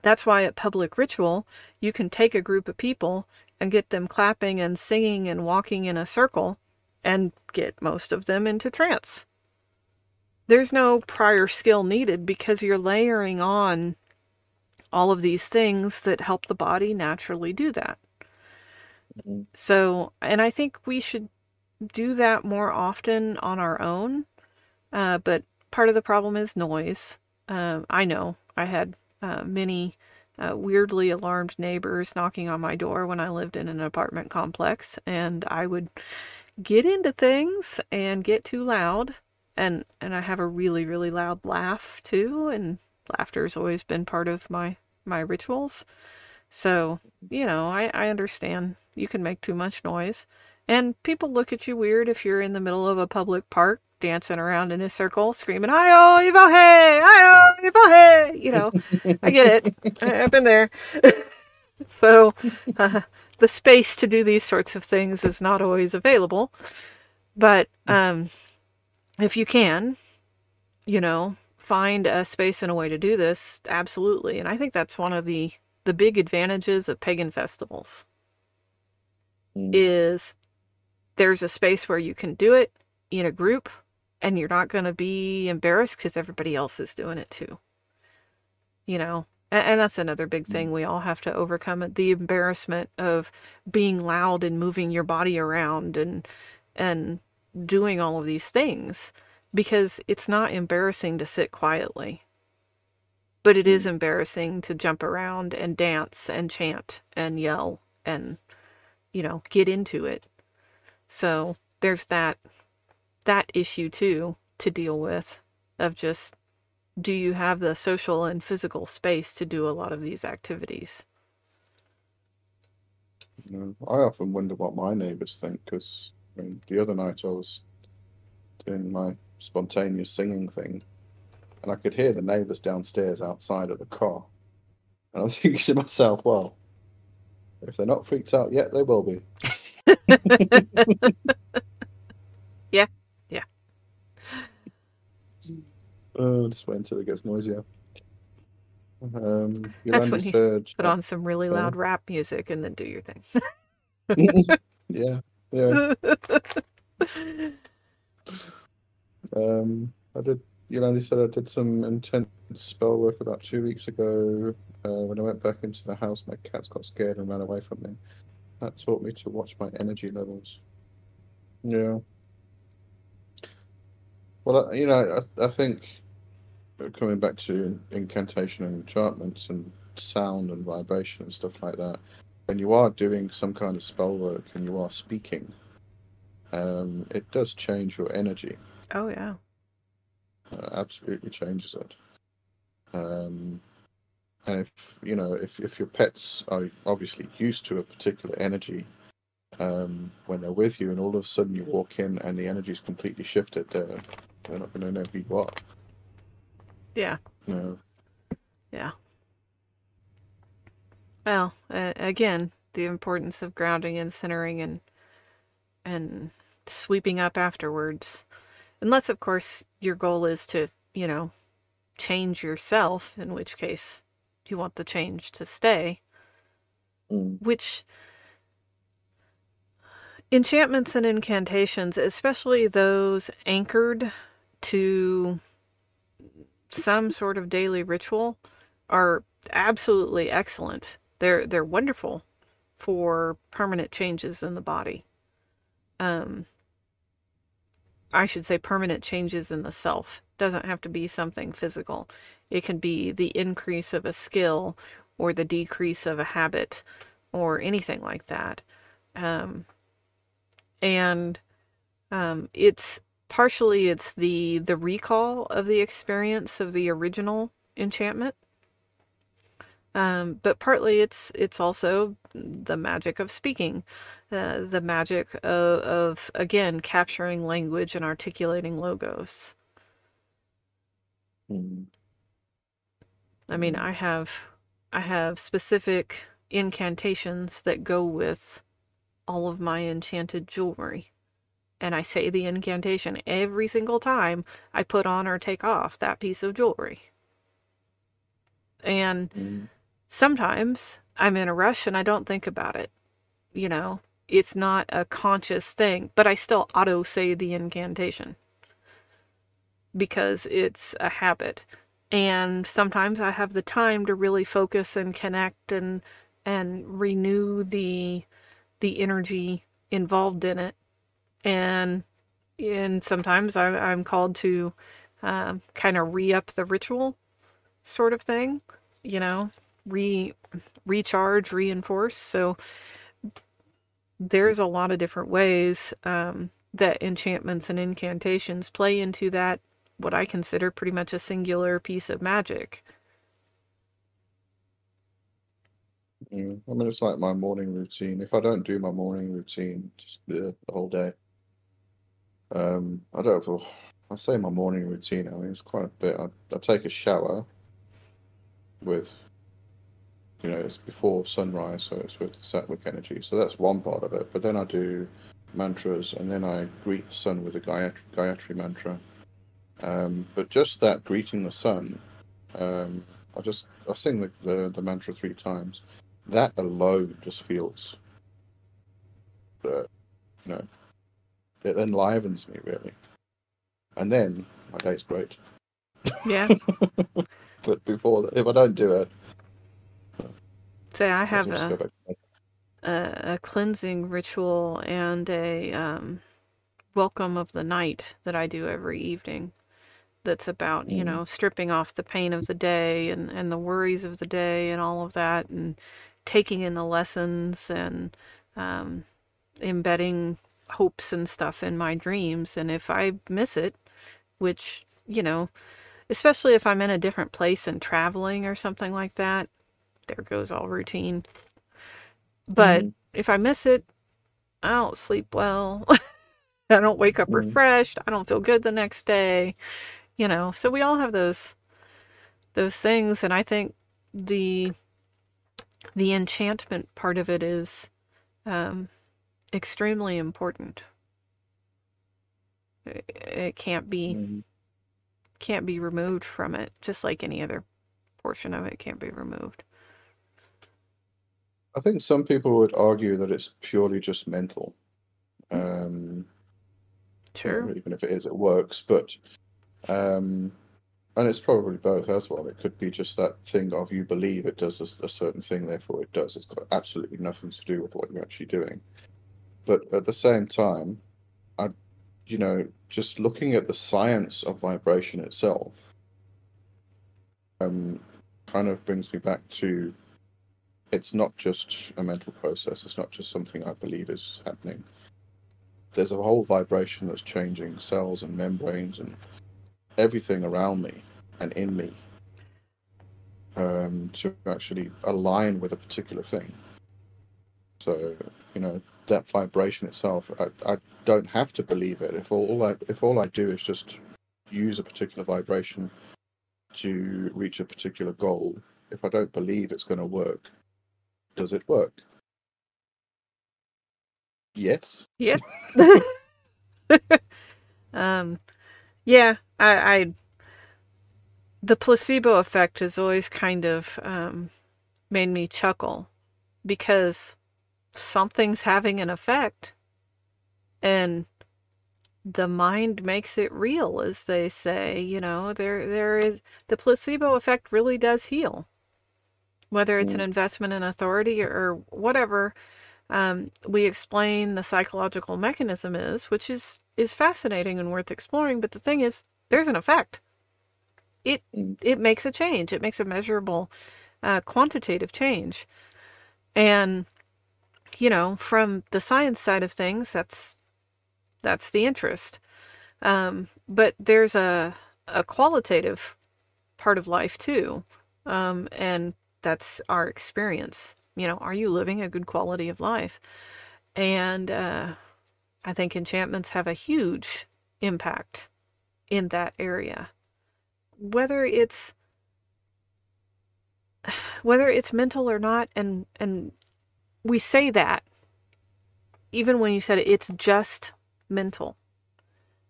that's why at public ritual, you can take a group of people and get them clapping and singing and walking in a circle and get most of them into trance. There's no prior skill needed because you're layering on all of these things that help the body naturally do that. Mm-hmm. So, and I think we should do that more often on our own. Uh, but part of the problem is noise. Uh, I know I had uh, many uh, weirdly alarmed neighbors knocking on my door when I lived in an apartment complex, and I would get into things and get too loud. And, and I have a really, really loud laugh too, and laughter has always been part of my, my rituals. So, you know, I, I understand you can make too much noise. And people look at you weird if you're in the middle of a public park dancing around in a circle, screaming, Hi-oh, Ivahe! Hi-oh, Ivahe! You know, I get it. I've been there. [laughs] so uh, the space to do these sorts of things is not always available. But um, if you can, you know, find a space and a way to do this, absolutely. And I think that's one of the, the big advantages of pagan festivals mm. is there's a space where you can do it in a group and you're not going to be embarrassed because everybody else is doing it too. You know, and, and that's another big thing mm. we all have to overcome the embarrassment of being loud and moving your body around and and doing all of these things because it's not embarrassing to sit quietly. But it is mm. embarrassing to jump around and dance and chant and yell and, you know, get into it. So there's that that issue too to deal with of just do you have the social and physical space to do a lot of these activities? I often wonder what my neighbours think because I mean, the other night I was doing my spontaneous singing thing and I could hear the neighbours downstairs outside of the car. And I was [laughs] thinking to myself, well, if they're not freaked out yet, they will be. [laughs] [laughs] yeah, Uh, just wait until it gets noisier. Um, That's when you said, put on some really uh, loud rap music and then do your thing. [laughs] yeah, yeah. [laughs] um, I did. Yolandi said I did some intense spell work about two weeks ago. Uh, when I went back into the house, my cats got scared and ran away from me. That taught me to watch my energy levels. Yeah. Well, you know, I, I think coming back to incantation and enchantments and sound and vibration and stuff like that, when you are doing some kind of spell work and you are speaking, um, it does change your energy. Oh yeah, uh, absolutely changes it. Um, and if you know if if your pets are obviously used to a particular energy um, when they're with you, and all of a sudden you walk in and the energy is completely shifted, they're, they're not going to know who you are. Yeah. No. Yeah. Well, uh, again, the importance of grounding and centering and and sweeping up afterwards. Unless, of course, your goal is to, you know, change yourself, in which case you want the change to stay. Mm. Which enchantments and incantations, especially those anchored to some sort of daily ritual are absolutely excellent. They're they're wonderful for permanent changes in the body. Um, I should say permanent changes in the self. Doesn't have to be something physical. It can be the increase of a skill or the decrease of a habit or anything like that. Um, and um, it's partially it's the the recall of the experience of the original enchantment Um, but partly it's it's also the magic of speaking, uh, the magic of, of again capturing language and articulating logos. Mm. I mean, I have I have specific incantations that go with all of my enchanted jewelry. And I say the incantation every single time I put on or take off that piece of jewelry. And Mm. sometimes I'm in a rush and I don't think about it. You know, it's not a conscious thing, but I still auto say the incantation because it's a habit. And sometimes I have the time to really focus and connect and and renew the the energy involved in it. And and sometimes I, I'm called to um, kind of re up the ritual sort of thing, you know, re recharge, reinforce. So there's a lot of different ways um, that enchantments and incantations play into that what I consider pretty much a singular piece of magic. Mm. I mean, it's like my morning routine. If I don't do my morning routine, just yeah, the whole day. Um, I don't. I say my morning routine. I mean, it's quite a bit. I, I take a shower with, you know, it's before sunrise, so it's with Sattvic energy. So that's one part of it. But then I do mantras, and then I greet the sun with a Gayatri, Gayatri mantra. Um, but just that greeting the sun, um, I just I sing the, the, the mantra three times. That alone just feels, uh, you know, it enlivens me really. And then my day's great. Yeah. [laughs] But before that, if I don't do it, Say I have a, go back to bed. a, a cleansing ritual and a um, welcome of the night that I do every evening. That's about, you Mm. know, stripping off the pain of the day and, and the worries of the day and all of that and taking in the lessons and um, embedding hopes and stuff in my dreams. And if I miss it, which, you know, especially if I'm in a different place and traveling or something like that, there goes all routine. But Mm. if I miss it, I don't sleep well. [laughs] I don't wake up Mm. refreshed. I don't feel good the next day. You know, so we all have those those things and I think the the enchantment part of it is um, extremely important. It, it can't be Mm. can't be removed from it, just like any other portion of it can't be removed. I think some people would argue that it's purely just mental. Um, you know, Sure. even if it is, it works. But um, and it's probably both as well. It could be just that thing of you believe it does a, a certain thing, therefore it does. It's got absolutely nothing to do with what you're actually doing. But at the same time, I, you know, just looking at the science of vibration itself, um, kind of brings me back to it's not just a mental process. It's not just something I believe is happening. There's a whole vibration that's changing cells and membranes and everything around me and in me um, to actually align with a particular thing. So you know that vibration itself, I, I don't have to believe it. If all I if all I do is just use a particular vibration to reach a particular goal, if I don't believe it's going to work, does it work? Yes. Yeah. [laughs] [laughs] um, yeah, I, I, the placebo effect has always kind of um, made me chuckle because something's having an effect and the mind makes it real, as they say. You know, there, there is the placebo effect really does heal, whether it's an Mm. investment in authority or, or whatever um, we explain the psychological mechanism is, which is is fascinating and worth exploring. But the thing is, there's an effect. It Mm. it makes a change. It makes a measurable, uh, quantitative change, and you know, from the science side of things, that's that's the interest. Um, but there's a a qualitative part of life too, um, and that's our experience. You know, are you living a good quality of life? And uh, I think enchantments have a huge impact in that area. Whether it's [sighs] whether it's mental or not, and and we say that even when you said it, it's just mental.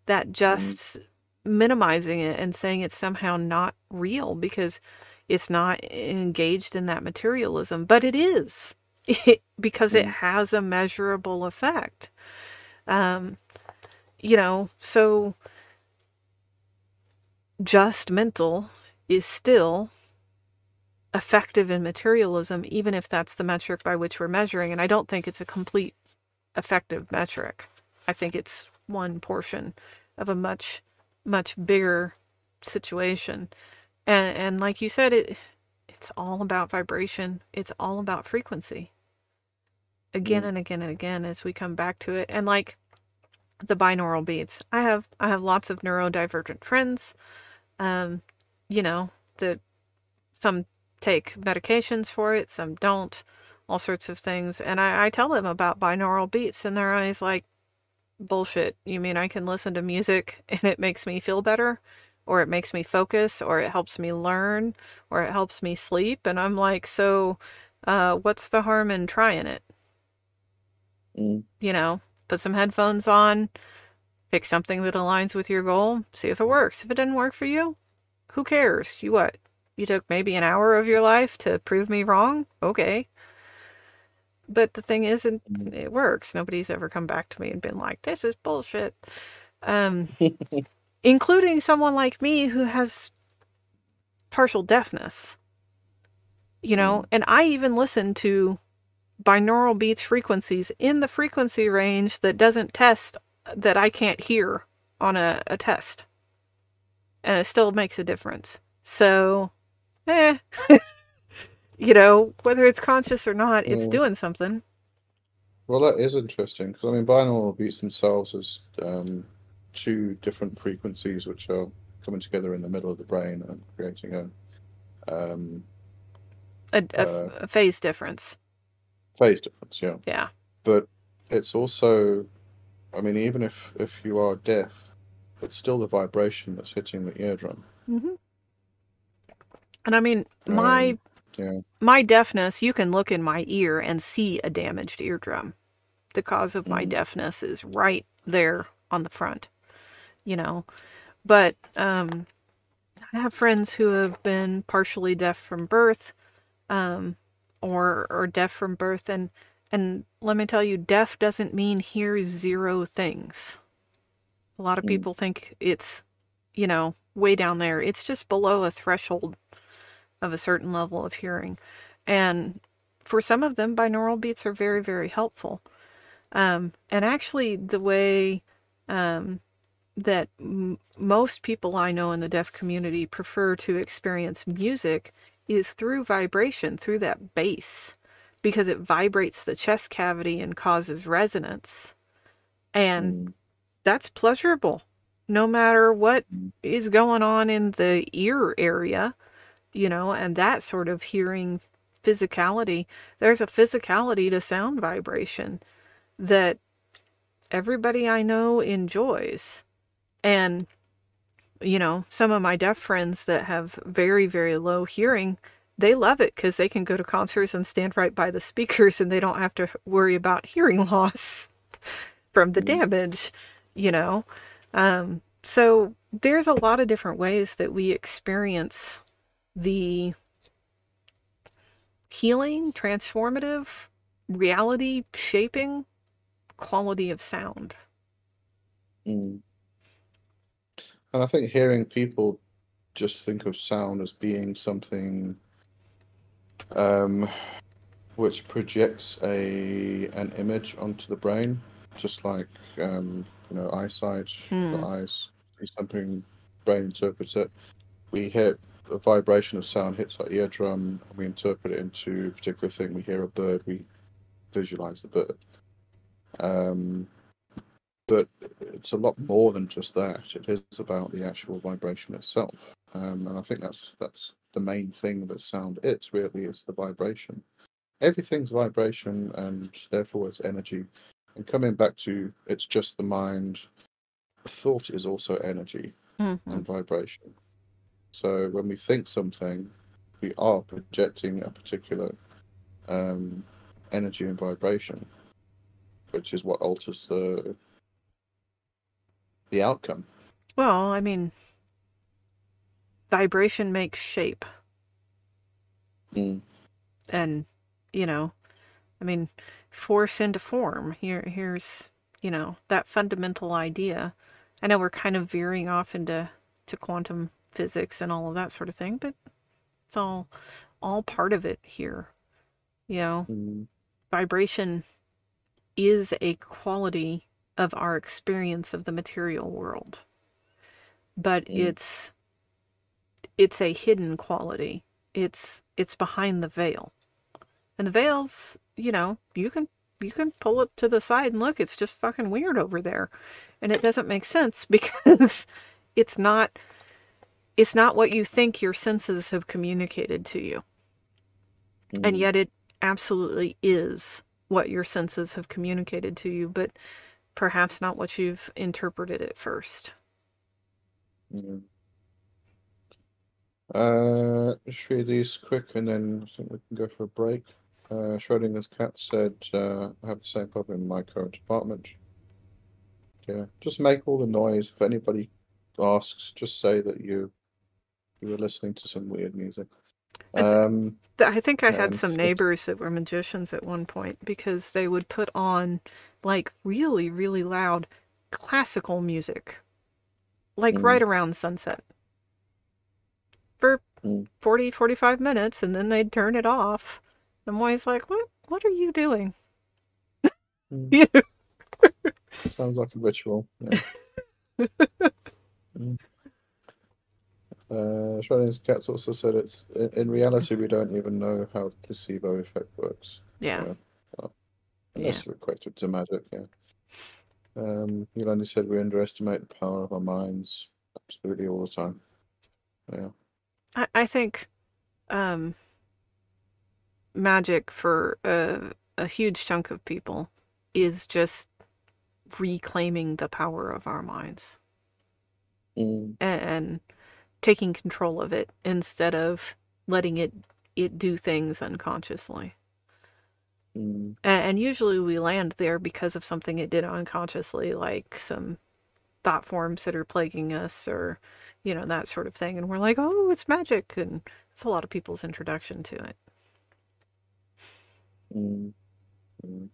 That just mm-hmm. minimizing it and saying it's somehow not real because it's not engaged in that materialism, but it is [laughs] it, because mm-hmm. it has a measurable effect. Um, you know, so just mental is still effective in materialism, even if that's the metric by which we're measuring. And I don't think it's a complete effective metric. I think it's one portion of a much, much bigger situation. And and like you said, it it's all about vibration. It's all about frequency. Again mm. and again and again as we come back to it. And like the binaural beats. I have I have lots of neurodivergent friends. Um, you know, that some take medications for it, some don't, all sorts of things. And I, I tell them about binaural beats, and they're always like, bullshit. You mean I can listen to music [laughs] and it makes me feel better? Or it makes me focus, or it helps me learn, or it helps me sleep. And I'm like, so uh, what's the harm in trying it? Mm. You know, put some headphones on, pick something that aligns with your goal, see if it works. If it didn't work for you, who cares? You what? You took maybe an hour of your life to prove me wrong? Okay. But the thing is, it, mm. it works. Nobody's ever come back to me and been like, this is bullshit. Um, [laughs] including someone like me who has partial deafness. You know, mm. and I even listen to binaural beats frequencies in the frequency range that doesn't test that I can't hear on a, a test. And it still makes a difference. So eh, [laughs] you know, whether it's conscious or not, it's doing something. Well, that is interesting because I mean, binaural beats themselves as um, two different frequencies which are coming together in the middle of the brain and creating a um, a, a, uh, a phase difference. Phase difference, yeah. Yeah. But it's also, I mean, even if if you are deaf, it's still the vibration that's hitting the eardrum. Mm-hmm. And I mean, my um, yeah. my deafness, you can look in my ear and see a damaged eardrum. The cause of my mm. deafness is right there on the front, you know. But um, I have friends who have been partially deaf from birth, um, or or deaf from birth, and and let me tell you, deaf doesn't mean hear zero things. A lot of mm. people think it's, you know, way down there. It's just below a threshold of a certain level of hearing. And for some of them, binaural beats are very, very helpful. Um, and actually, the way um, that m- most people I know in the deaf community prefer to experience music is through vibration, through that bass, because it vibrates the chest cavity and causes resonance. And mm. that's pleasurable, no matter what mm. going on in the ear area you know, and that sort of hearing physicality. There's a physicality to sound vibration that everybody I know enjoys. And, you know, some of my deaf friends that have very, very low hearing, they love it because they can go to concerts and stand right by the [laughs] speakers and they don't have to worry about hearing [laughs] loss from the mm. damage, you know. Um, so there's a lot of different ways that we experience the healing, transformative, reality shaping quality of sound. Mm. And I think hearing people just think of sound as being something um, which projects a an image onto the brain, just like um, you know eyesight, mm. the eyes see something, brain interprets it. We hear a vibration of sound hits our eardrum and we interpret it into a particular thing. We hear a bird, we visualize the bird. Um, but it's a lot more than just that. It is about the actual vibration itself, um, and I think that's that's the main thing that sound is really is the vibration. Everything's vibration and therefore it's energy. And coming back to it's just the mind, thought is also energy Mm-hmm. and vibration. So when we think something, we are projecting a particular um, energy and vibration, which is what alters the the outcome. Well, I mean, vibration makes shape. Mm. and you know i mean force into form here here's you know that fundamental idea i know we're kind of veering off into to quantum physics and all of that sort of thing but it's all all part of it here you know Mm. vibration is a quality of our experience of the material world but Mm. it's it's a hidden quality it's it's behind the veil and the veil's you know you can you can pull it to the side and look it's just fucking weird over there and it doesn't make sense [laughs] because it's not it's not what you think your senses have communicated to you and Mm. yet it absolutely is what your senses have communicated to you but perhaps not what you've interpreted at first Yeah. Uh, just read these quick and then I think we can go for a break. Uh, Schrodinger's cat said, uh, I have the same problem in my current apartment. Yeah, just make all the noise. If anybody asks, just say that you you were listening to some weird music. I th- Um, I think I had some so- neighbors that were magicians at one point because they would put on like really, really loud classical music, like Mm. right around sunset for Mm. 40, 45 minutes, and then they'd turn it off. I'm always like, what? What are you doing? mm, [laughs] You- sounds like a ritual. Yeah. [laughs] Mm. Schrodinger's cats also said it's in, reality we don't even know how the placebo effect works. yeah. Yeah. Unless you equate it to magic, yeah. Um, Yolandi said we underestimate the power of our minds absolutely all the time. Yeah. I, I think um, magic for a, a huge chunk of people is just reclaiming the power of our minds Mm, and, and taking control of it instead of letting it it do things unconsciously. mm, And usually we land there because of something it did unconsciously, like some thought forms that are plaguing us or, you know, that sort of thing. And we're like, oh, it's magic. And it's a lot of people's introduction to it. mm, mm.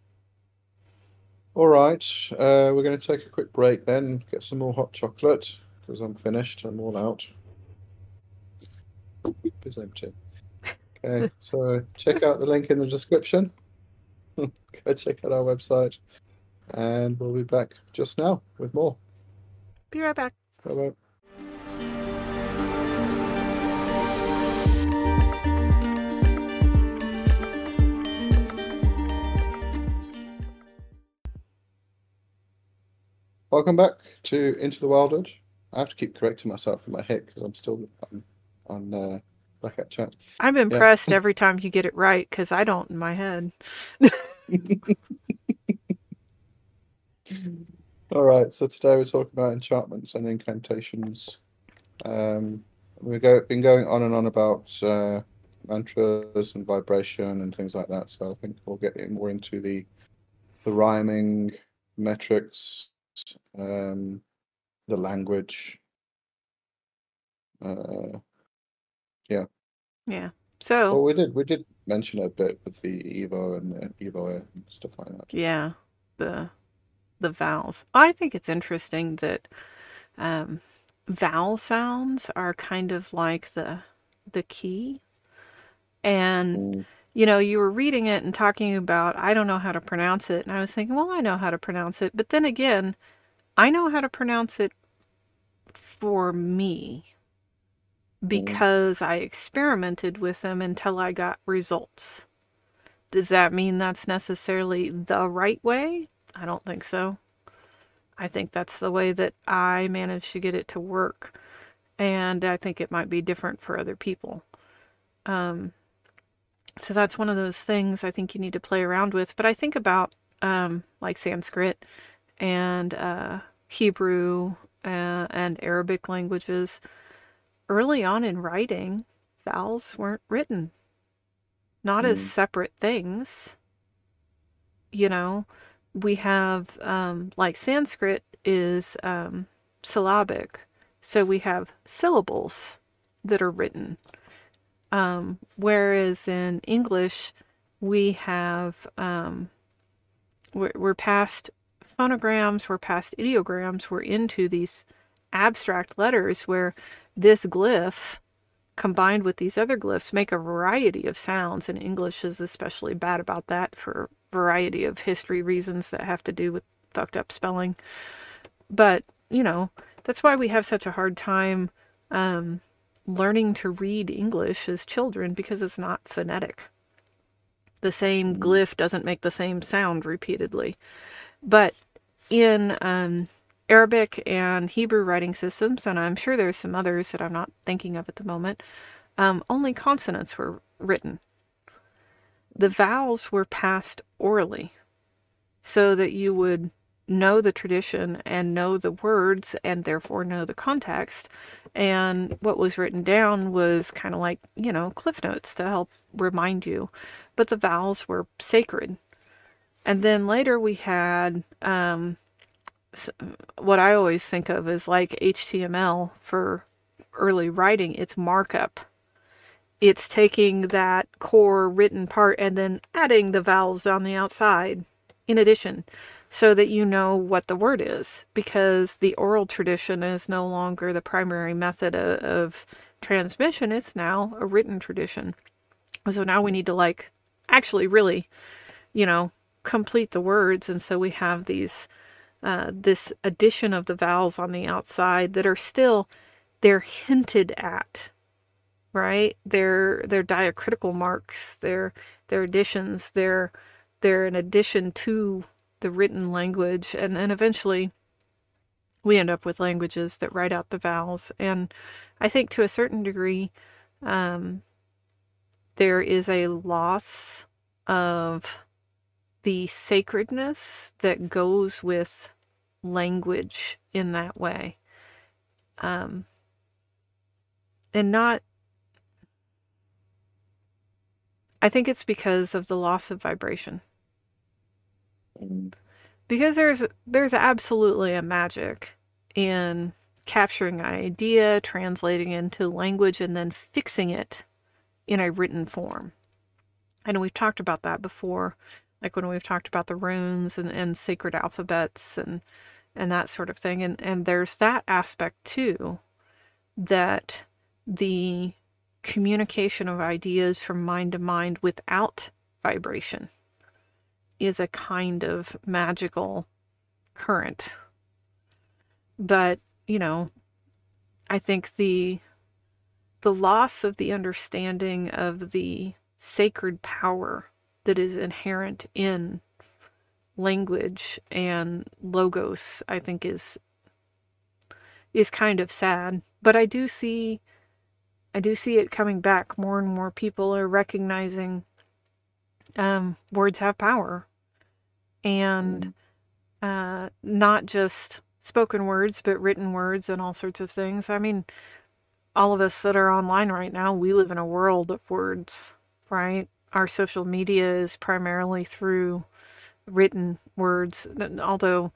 All right. Uh, we're going to take a quick break then, get some more hot chocolate because I'm finished. I'm all out. Empty. Okay, so check out the link in the description. [laughs] Go check out our website, and we'll be back just now with more. Be right back. Bye bye. Welcome back to Into the Wildwood. I have to keep correcting myself in my head because I'm still on, on uh, Chat. I'm impressed every time you get it right because I don't in my head. [laughs] All right, so today we're talking about enchantments and incantations. Um, we've go, been going on and on about uh, mantras and vibration and things like that. So I think we'll get more into the the rhyming, metrics, um, the language. Uh, Yeah. Yeah. So, Well, we did we did mention a bit with the Evo and the Evo and stuff like that. yeah, the the vowels. I think it's interesting that um, vowel sounds are kind of like the the key. And Mm, you know, you were reading it and talking about, I don't know how to pronounce it. And I was thinking, well, I know how to pronounce it. But then again, I know how to pronounce it for me because I experimented with them until I got results. Does that mean that's necessarily the right way? I don't think so. I think that's the way that I managed to get it to work. And I think it might be different for other people. Um, so that's one of those things I think you need to play around with. But I think about um, like Sanskrit and uh, Hebrew uh, and Arabic languages. Early on in writing, vowels weren't written, not mm. as separate things. You know, we have um, like Sanskrit is um, syllabic, so we have syllables that are written. Um, whereas in English, we have um, we're, we're past phonograms, we're past ideograms, we're into these abstract letters where this glyph combined with these other glyphs make a variety of sounds and english is especially bad about that for a variety of history reasons that have to do with fucked up spelling. But you know that's why we have such a hard time um, learning to read english as children because it's not phonetic. The same mm. glyph doesn't make the same sound repeatedly. But in um, Arabic and Hebrew writing systems, and I'm sure there's some others that I'm not thinking of at the moment, um, only consonants were written. The vowels were passed orally so that you would know the tradition and know the words and therefore know the context. And what was written down was kind of like, you know, cliff notes to help remind you. But the vowels were sacred. And then later we had um, what I always think of is like HTML for early writing, it's markup. It's taking that core written part and then adding the vowels on the outside in addition so that you know what the word is because the oral tradition is no longer the primary method of, of transmission, it's now a written tradition. So now we need to like actually really, you know, complete the words and so we have these uh, this addition of the vowels on the outside that are still they're hinted at right? They're they're diacritical marks they're they're additions they're they're an addition to the written language and then eventually we end up with languages that write out the vowels. And i think to a certain degree um, there is a loss of the sacredness that goes with language in that way. Um, and not, I think it's because of the loss of vibration. Because there's there's absolutely a magic in capturing an idea, translating into language, and then fixing it in a written form. And we've talked about that before like when we've talked about the runes and, and sacred alphabets and and that sort of thing and and there's that aspect too that the communication of ideas from mind to mind without vibration is a kind of magical current. But you know i think the the loss of the understanding of the sacred power that is inherent in language and logos i think is is kind of sad. But i do see i do see it coming back. More and more people are recognizing um, words have power. And uh, not just spoken words but written words and all sorts of things. I mean all of us that are online right now we live in a world of words right our social media is primarily through written words, although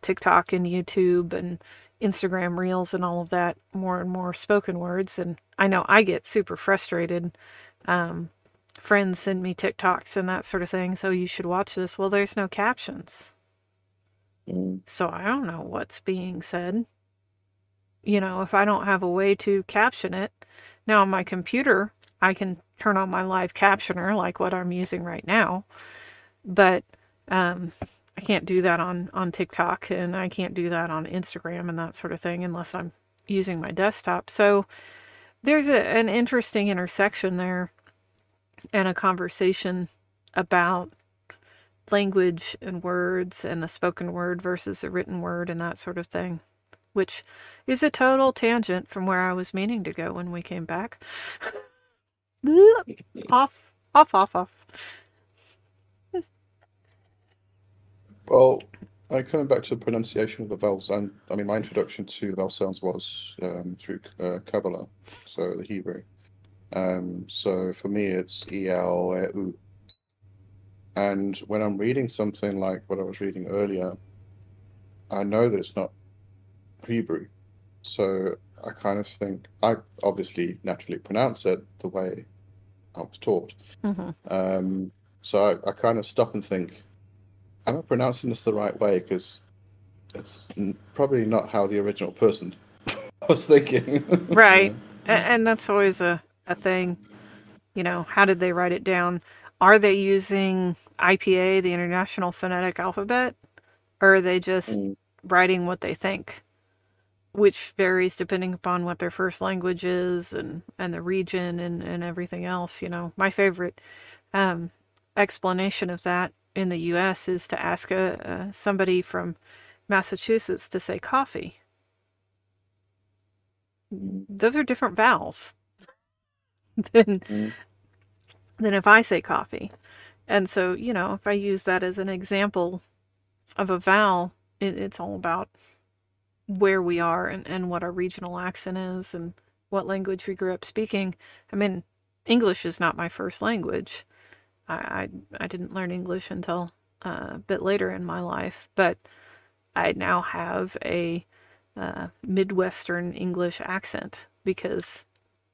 TikTok and YouTube and Instagram Reels and all of that, more and more spoken words. And I know I get super frustrated. Um, friends send me TikToks and that sort of thing. So you should watch this. Well, there's no captions. Mm. So I don't know what's being said. You know, if I don't have a way to caption it, now on my computer, I can turn on my live captioner like what I'm using right now. But um, I can't do that on, on TikTok and I can't do that on Instagram and that sort of thing unless I'm using my desktop. So there's a, an interesting intersection there and a conversation about language and words and the spoken word versus the written word and that sort of thing, which is a total tangent from where I was meaning to go when we came back. [laughs] off, off, off, off. Well, coming back to the pronunciation of the vowels, and I mean, my introduction to the vowel sounds was um, through uh, Kabbalah, so the Hebrew. Um, so for me, it's E L E U. And when I'm reading something like what I was reading earlier, I know that it's not Hebrew. So I kind of think I obviously naturally pronounce it the way I was taught. hmm Um, so I, I kind of stop and think, am I pronouncing this the right way? Because it's n- probably not how the original person [laughs] was thinking. [laughs] Right. A- And that's always a, a thing. You know, how did they write it down? Are they using IPA, the International Phonetic Alphabet? Or are they just Mm, writing what they think? Which varies depending upon what their first language is and, and the region and, and everything else. You know, my favorite um, explanation of that in the US is to ask a, somebody from Massachusetts to say coffee. Those are different vowels [laughs] than mm, than if I say coffee. And so, you know, if I use that as an example of a vowel, it, it's all about where we are and, and what our regional accent is and what language we grew up speaking. I mean, English is not my first language. I, I, I didn't learn English until uh, a bit later in my life, but I now have a uh, Midwestern English accent because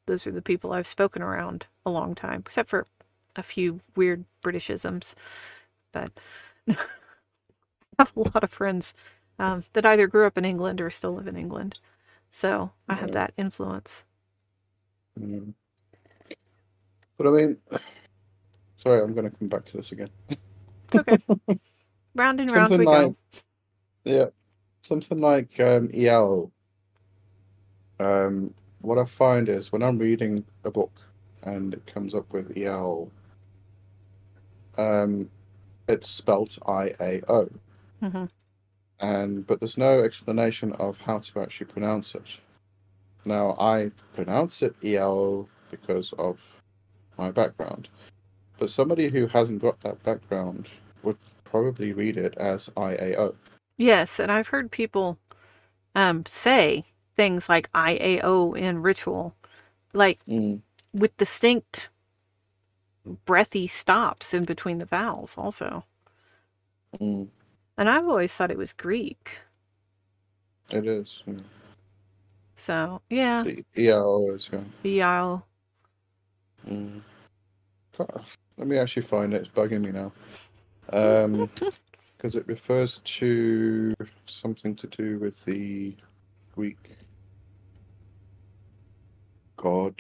those are the people I've spoken around a long time, except for a few weird Britishisms. But [laughs] I have a lot of friends um, that either grew up in England or still live in England. So I have that influence. mm. But I mean, sorry, I'm going to come back to this again. It's okay. [laughs] round and round Something we like, go. yeah, something like um, EL. Um, what I find is when I'm reading a book and it comes up with EL, um, it's spelt I A O. hmm and but there's no explanation of how to actually pronounce it. Now I pronounce it EL because of my background, but somebody who hasn't got that background would probably read it as IAO. Yes, and I've heard people um, say things like IAO in ritual, like Mm, with distinct breathy stops in between the vowels, also. mm, And I've always thought it was Greek. it is. mm. So, yeah, EL is yeah. EL. Mm. Let me actually find it. It's bugging me now. Um, [laughs] because it refers to something to do with the Greek god.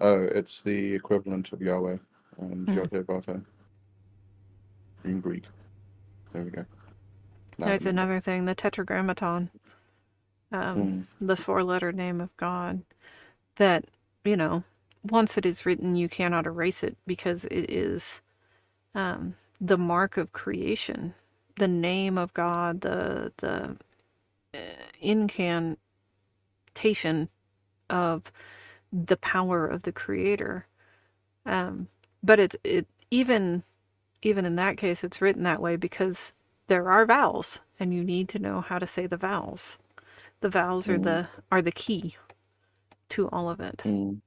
Oh, it's the equivalent of Yahweh and Mm. Yod-Heh-Vav-Heh in Greek. There we go. I There's another thing, the Tetragrammaton, um, Mm, the four letter name of God, that, you know, once it is written, you cannot erase it because it is um, the mark of creation, the name of God, the, the uh, incantation of the power of the Creator. Um, but it, it even even in that case, it's written that way because there are vowels, and you need to know how to say the vowels. The vowels are mm, the are the key to all of it. mm.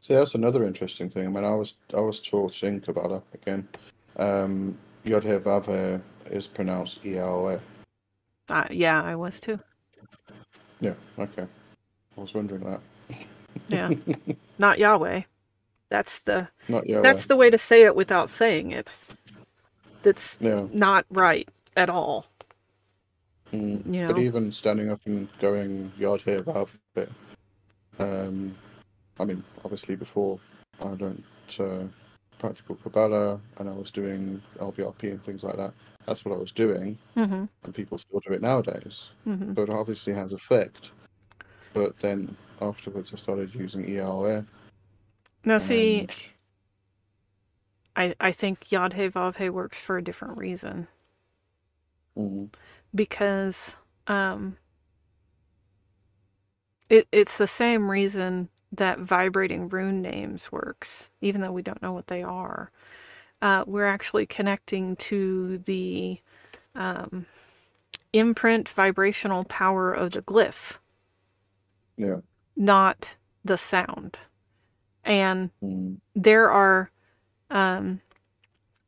So that's another interesting thing. I mean, I was I was taught in Kabbalah again. Um, Yod-Heh-Vav-Heh is pronounced E-L-E. Uh, yeah, I was too. Yeah, okay. I was wondering that. Yeah, [laughs] not Yahweh. That's the that's the way to say it without saying it. That's Yeah. not right at all. Mm. You But even standing up and going yard here, Vav bit. Um, I mean, obviously before I learned uh, practical Kabbalah and I was doing LBRP and things like that. That's what I was doing, hmm and people still do it nowadays. hmm So it obviously has effect. But then afterwards, I started using ELA. Now, see, And I I think Yod He Vav He works for a different reason mm, because um it it's the same reason that vibrating rune names works, even though we don't know what they are. Uh, we're actually connecting to the um, imprint vibrational power of the glyph. Yeah. Not the sound. And mm. there are um,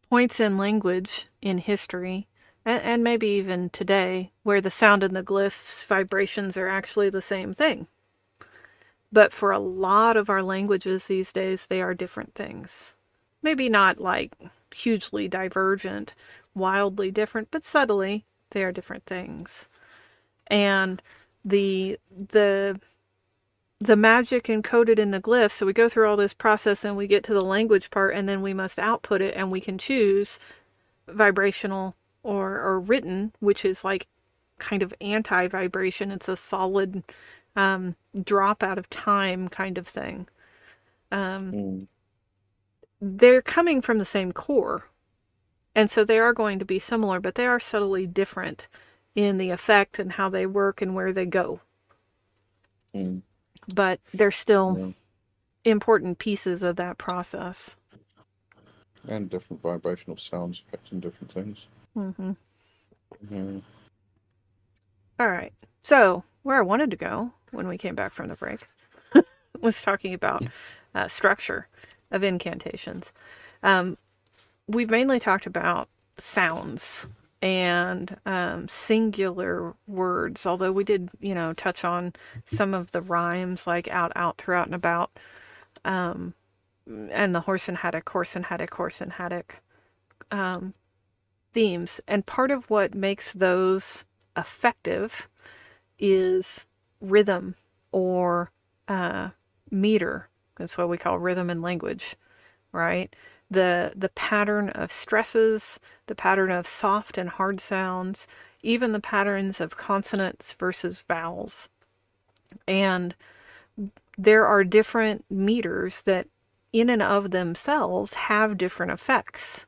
points in language in history and, and maybe even today where the sound and the glyphs vibrations are actually the same thing. But for a lot of our languages these days, they are different things. Maybe not like hugely divergent, wildly different, but subtly they are different things. And the the the magic encoded in the glyph, so we go through all this process and we get to the language part and then we must output it and we can choose vibrational or or written, which is like kind of anti-vibration. It's a solid um, drop out of time kind of thing. Um, mm. They're coming from the same core. And so they are going to be similar, but they are subtly different in the effect and how they work and where they go. Mm. But they're still yeah. important pieces of that process. And different vibrational sounds affecting different things. Mm-hmm. Mm-hmm. All right. So, where I wanted to go when we came back from the break [laughs] was talking about uh, structure of incantations. Um, we've mainly talked about sounds and um, singular words, although we did, you know, touch on some of the rhymes like out, out, throughout, and about, um, and the horse and haddock, horse and haddock, horse and haddock um, themes. And part of what makes those effective is rhythm or uh, meter. That's what we call rhythm in language, right? The the pattern of stresses, the pattern of soft and hard sounds, even the patterns of consonants versus vowels. And there are different meters that in and of themselves have different effects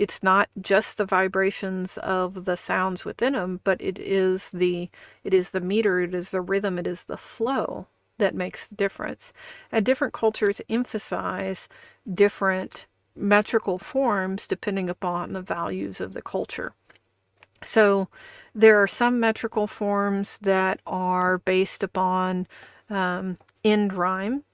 it's not just the vibrations of the sounds within them, but it is the it is the meter, it is the rhythm, it is the flow that makes the difference. And different cultures emphasize different metrical forms depending upon the values of the culture. So there are some metrical forms that are based upon um, end rhyme,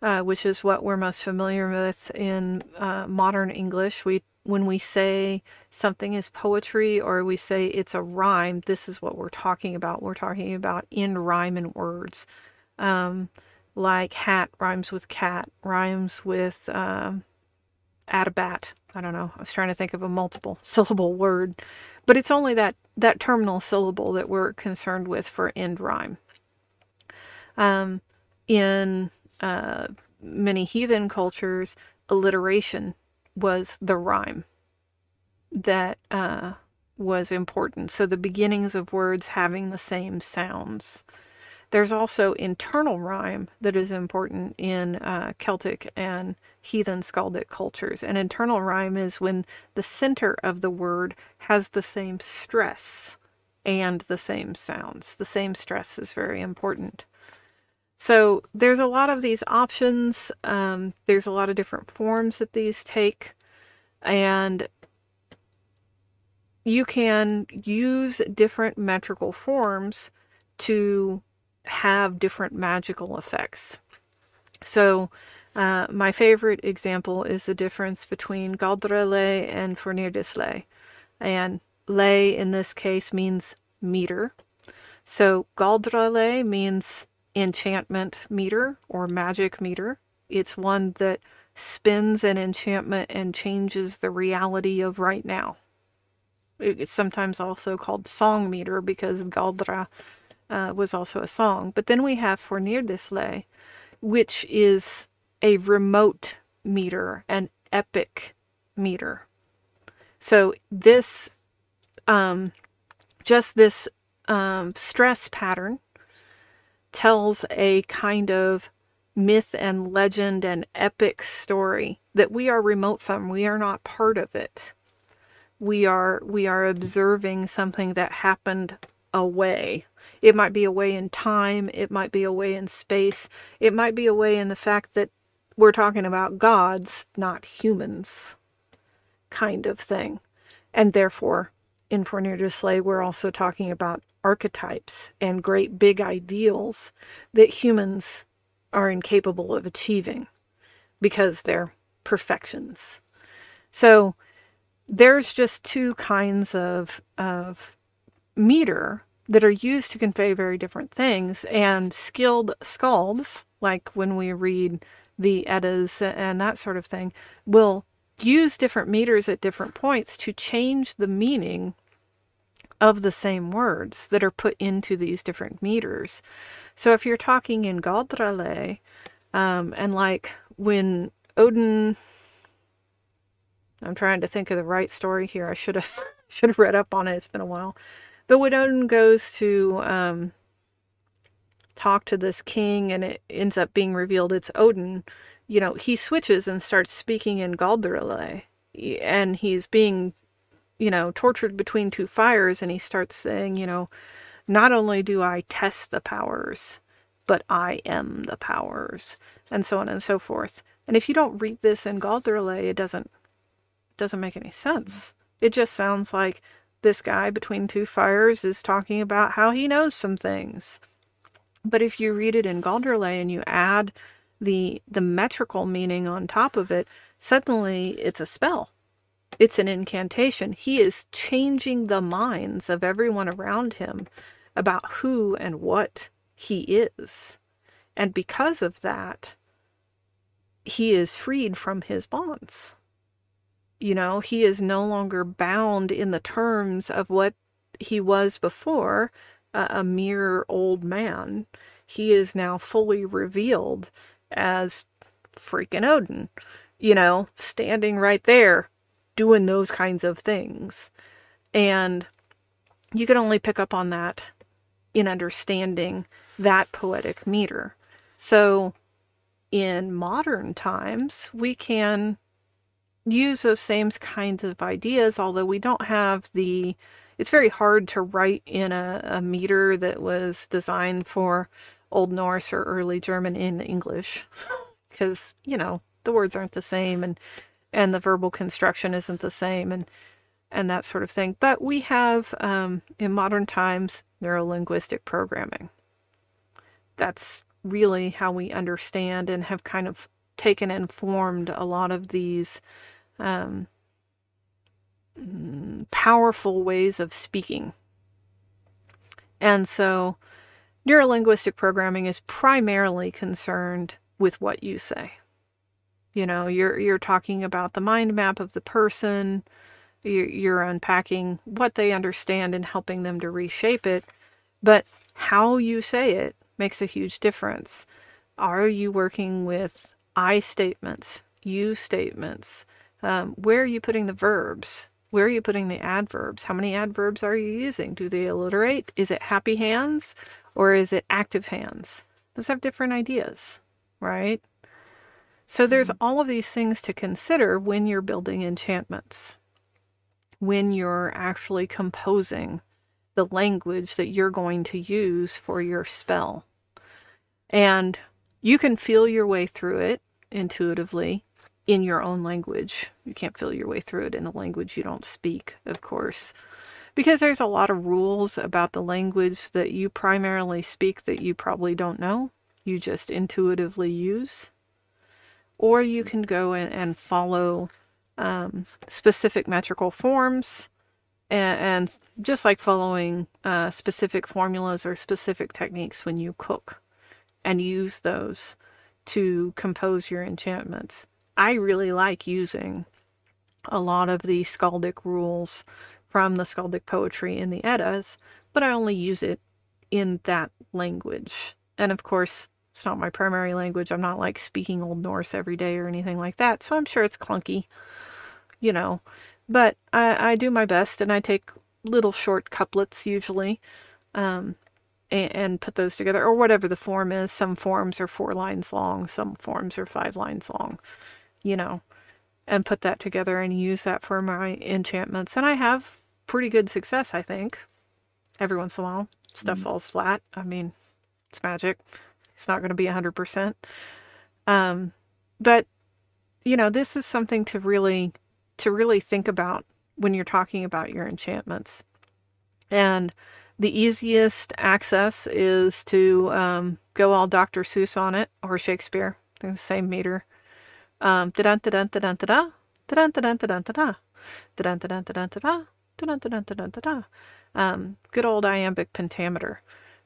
uh, which is what we're most familiar with in uh, modern English. We when we say something is poetry or we say it's a rhyme, this is what we're talking about. We're talking about in rhyme and words. Um, like hat rhymes with cat, rhymes with um, bat. I don't know. I was trying to think of a multiple [laughs] syllable word, but it's only that that terminal syllable that we're concerned with for end rhyme. Um, in uh, many heathen cultures, alliteration was the rhyme that uh, was important. So the beginnings of words having the same sounds. There's also internal rhyme that is important in uh, Celtic and heathen skaldic cultures. And internal rhyme is when the center of the word has the same stress and the same sounds. The same stress is very important. So there's a lot of these options. Um, there's a lot of different forms that these take. And you can use different metrical forms to have different magical effects. So, uh, my favorite example is the difference between Galdra ley and Fornyrðis ley. And ley in this case means meter. So, Galdra ley means enchantment meter or magic meter. It's one that spins an enchantment and changes the reality of right now. It's sometimes also called song meter because Galdra uh, was also a song. But then we have Fornyrðis ley, which is a remote meter, an epic meter. So this, um, just this um, stress pattern tells a kind of myth and legend and epic story that we are remote from. We are not part of it. We are we are observing something that happened away It might be a way in time, it might be a way in space, it might be a way in the fact that we're talking about gods, not humans, kind of thing. And therefore, in Fornyrðis ley, we're also talking about archetypes and great big ideals that humans are incapable of achieving because they're perfections. So there's just two kinds of, of meter that are used to convey very different things. And skilled skalds, like when we read the Eddas and that sort of thing, will use different meters at different points to change the meaning of the same words that are put into these different meters. So if you're talking in Galdrale, um, and like when Odin, I'm trying to think of the right story here. I should have [laughs] should have read up on it. It's been a while. But when Odin goes to um, talk to this king, and it ends up being revealed it's Odin, you know, he switches and starts speaking in Galdrale, and he's being, you know, tortured between two fires, and he starts saying, you know, not only do I test the powers, but I am the powers, and so on and so forth. And if you don't read this in Galdrale, it doesn't doesn't make any sense. It just sounds like this guy between two fires is talking about how he knows some things. But if you read it in Galdrale and you add the the metrical meaning on top of it, suddenly it's a spell. It's an incantation. He is changing the minds of everyone around him about who and what he is. And because of that, he is freed from his bonds. You know, he is no longer bound in the terms of what he was before, a, mere old man. He is now fully revealed as freaking Odin, you know, standing right there doing those kinds of things. And you can only pick up on that in understanding that poetic meter. So in modern times, we can use those same kinds of ideas, although we don't have the. It's very hard to write in a, a meter that was designed for Old Norse or early German in English because, you know, the words aren't the same and and the verbal construction isn't the same and and that sort of thing. But we have um, in modern times neurolinguistic programming. That's really how we understand and have kind of taken and formed a lot of these um, powerful ways of speaking. And so, neurolinguistic programming is primarily concerned with what you say. You know, you're you're talking about the mind map of the person. You're, you're unpacking what they understand and helping them to reshape it. But how you say it makes a huge difference. Are you working with I statements, you statements? Um, where are you putting the verbs? Where are you putting the adverbs? How many adverbs are you using? Do they alliterate? Is it happy hands or is it active hands? Those have different ideas, right? So there's mm-hmm. all of these things to consider when you're building enchantments, when you're actually composing the language that you're going to use for your spell. And you can feel your way through it intuitively in your own language. You can't feel your way through it in a language you don't speak, of course, because there's a lot of rules about the language that you primarily speak that you probably don't know. You just intuitively use. Or you can go in and follow um, specific metrical forms and, and just like following uh, specific formulas or specific techniques when you cook and use those to compose your enchantments. I really like using a lot of the skaldic rules from the skaldic poetry in the Eddas, but I only use it in that language. And of course, it's not my primary language. I'm not like speaking Old Norse every day or anything like that, so I'm sure it's clunky, you know. But I, I do my best and I take little short couplets usually. Um, and, and put those together, or whatever the form is. Some forms are four lines long, some forms are five lines long, you know, and put that together and use that for my enchantments. And I have pretty good success, I think. every once in a while, stuff Mm. falls flat. I mean, it's magic. It's not going to be 100%. Um, but you know, this is something to really to really think about when you're talking about your enchantments. And the easiest access is to um, go all Dr. Seuss on it or Shakespeare. The same meter. Um, good old iambic pentameter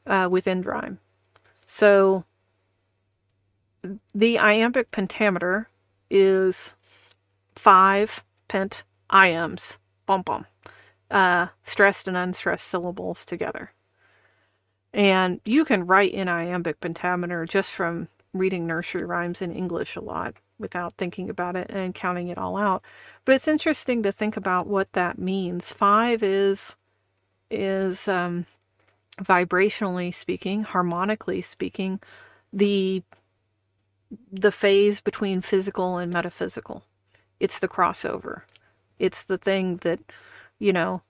uh, with end rhyme. So the iambic pentameter is five pent iambs, bum bum, uh, stressed and unstressed syllables together. And you can write in iambic pentameter just from reading nursery rhymes in English a lot without thinking about it and counting it all out. But it's interesting to think about what that means. Five is is um, vibrationally speaking, harmonically speaking, the the phase between physical and metaphysical. It's the crossover. It's the thing that, you know,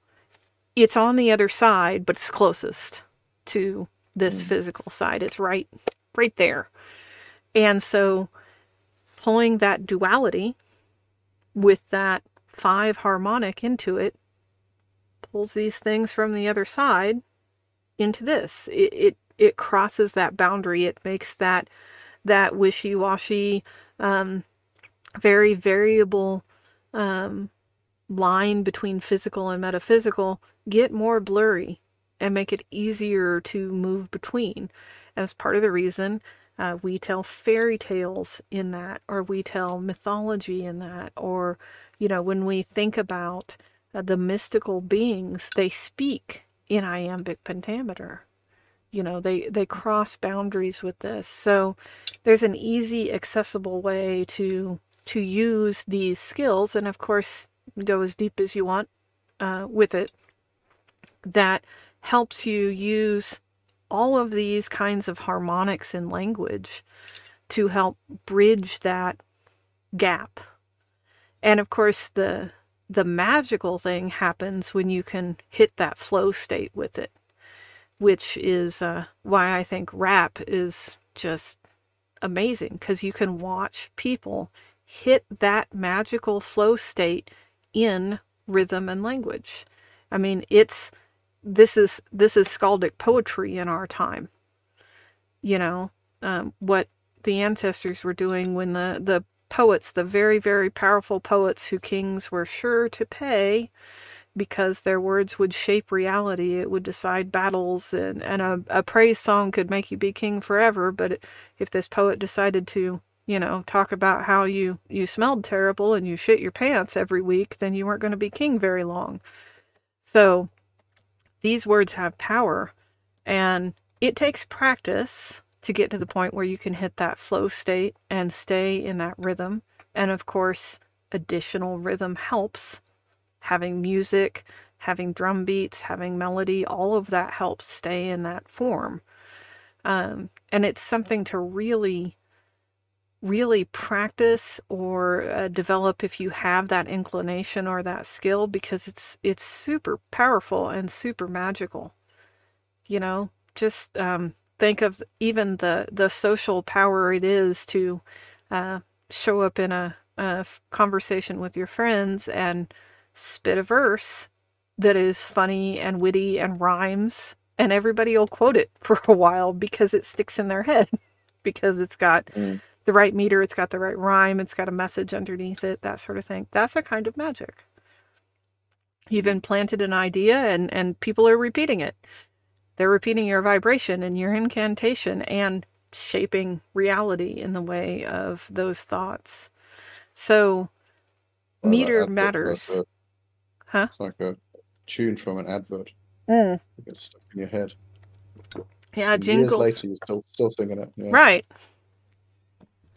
it's on the other side, but it's closest to this Mm. physical side. It's right right there. And so pulling that duality with that five harmonic into it pulls these things from the other side into this. It it, it crosses that boundary. It makes that that wishy-washy, um, very variable um, line between physical and metaphysical get more blurry and make it easier to move between. As part of the reason uh, we tell fairy tales in that, or we tell mythology in that, or you know, when we think about uh, the mystical beings, they speak in iambic pentameter. You know, they they cross boundaries with this. So there's an easy, accessible way to to use these skills, and of course, go as deep as you want uh, with it. That helps you use all of these kinds of harmonics in language to help bridge that gap. And of course, the the magical thing happens when you can hit that flow state with it, which is uh, why I think rap is just amazing because you can watch people hit that magical flow state in rhythm and language. I mean, it's this is this is skaldic poetry in our time. You know um, what the ancestors were doing when the the poets, the very very powerful poets who kings were sure to pay because their words would shape reality. It would decide battles, and, and a, a praise song could make you be king forever. But if this poet decided to, you know, talk about how you, you smelled terrible and you shit your pants every week, then you weren't going to be king very long. So these words have power, and it takes practice to get to the point where you can hit that flow state and stay in that rhythm. And of course, additional rhythm helps having music, having drum beats, having melody, all of that helps stay in that form. Um, and it's something to really, really practice or uh, develop if you have that inclination or that skill because it's it's super powerful and super magical. You know, just um, think of even the the social power it is to uh, show up in a, a conversation with your friends and spit a verse that is funny and witty and rhymes and everybody will quote it [laughs] for a while because it sticks in their head [laughs] because it's got Mm. The right meter it's got the right rhyme it's got a message underneath it that sort of thing that's a kind of magic you've implanted an idea and and people are repeating it they're repeating your vibration and your incantation and shaping reality in the way of those thoughts so Well, meter matters Huh? It's like a tune from an advert. Mm. It gets stuck in your head. Yeah, And jingles. Years later, you're still, still singing it. Yeah. Right.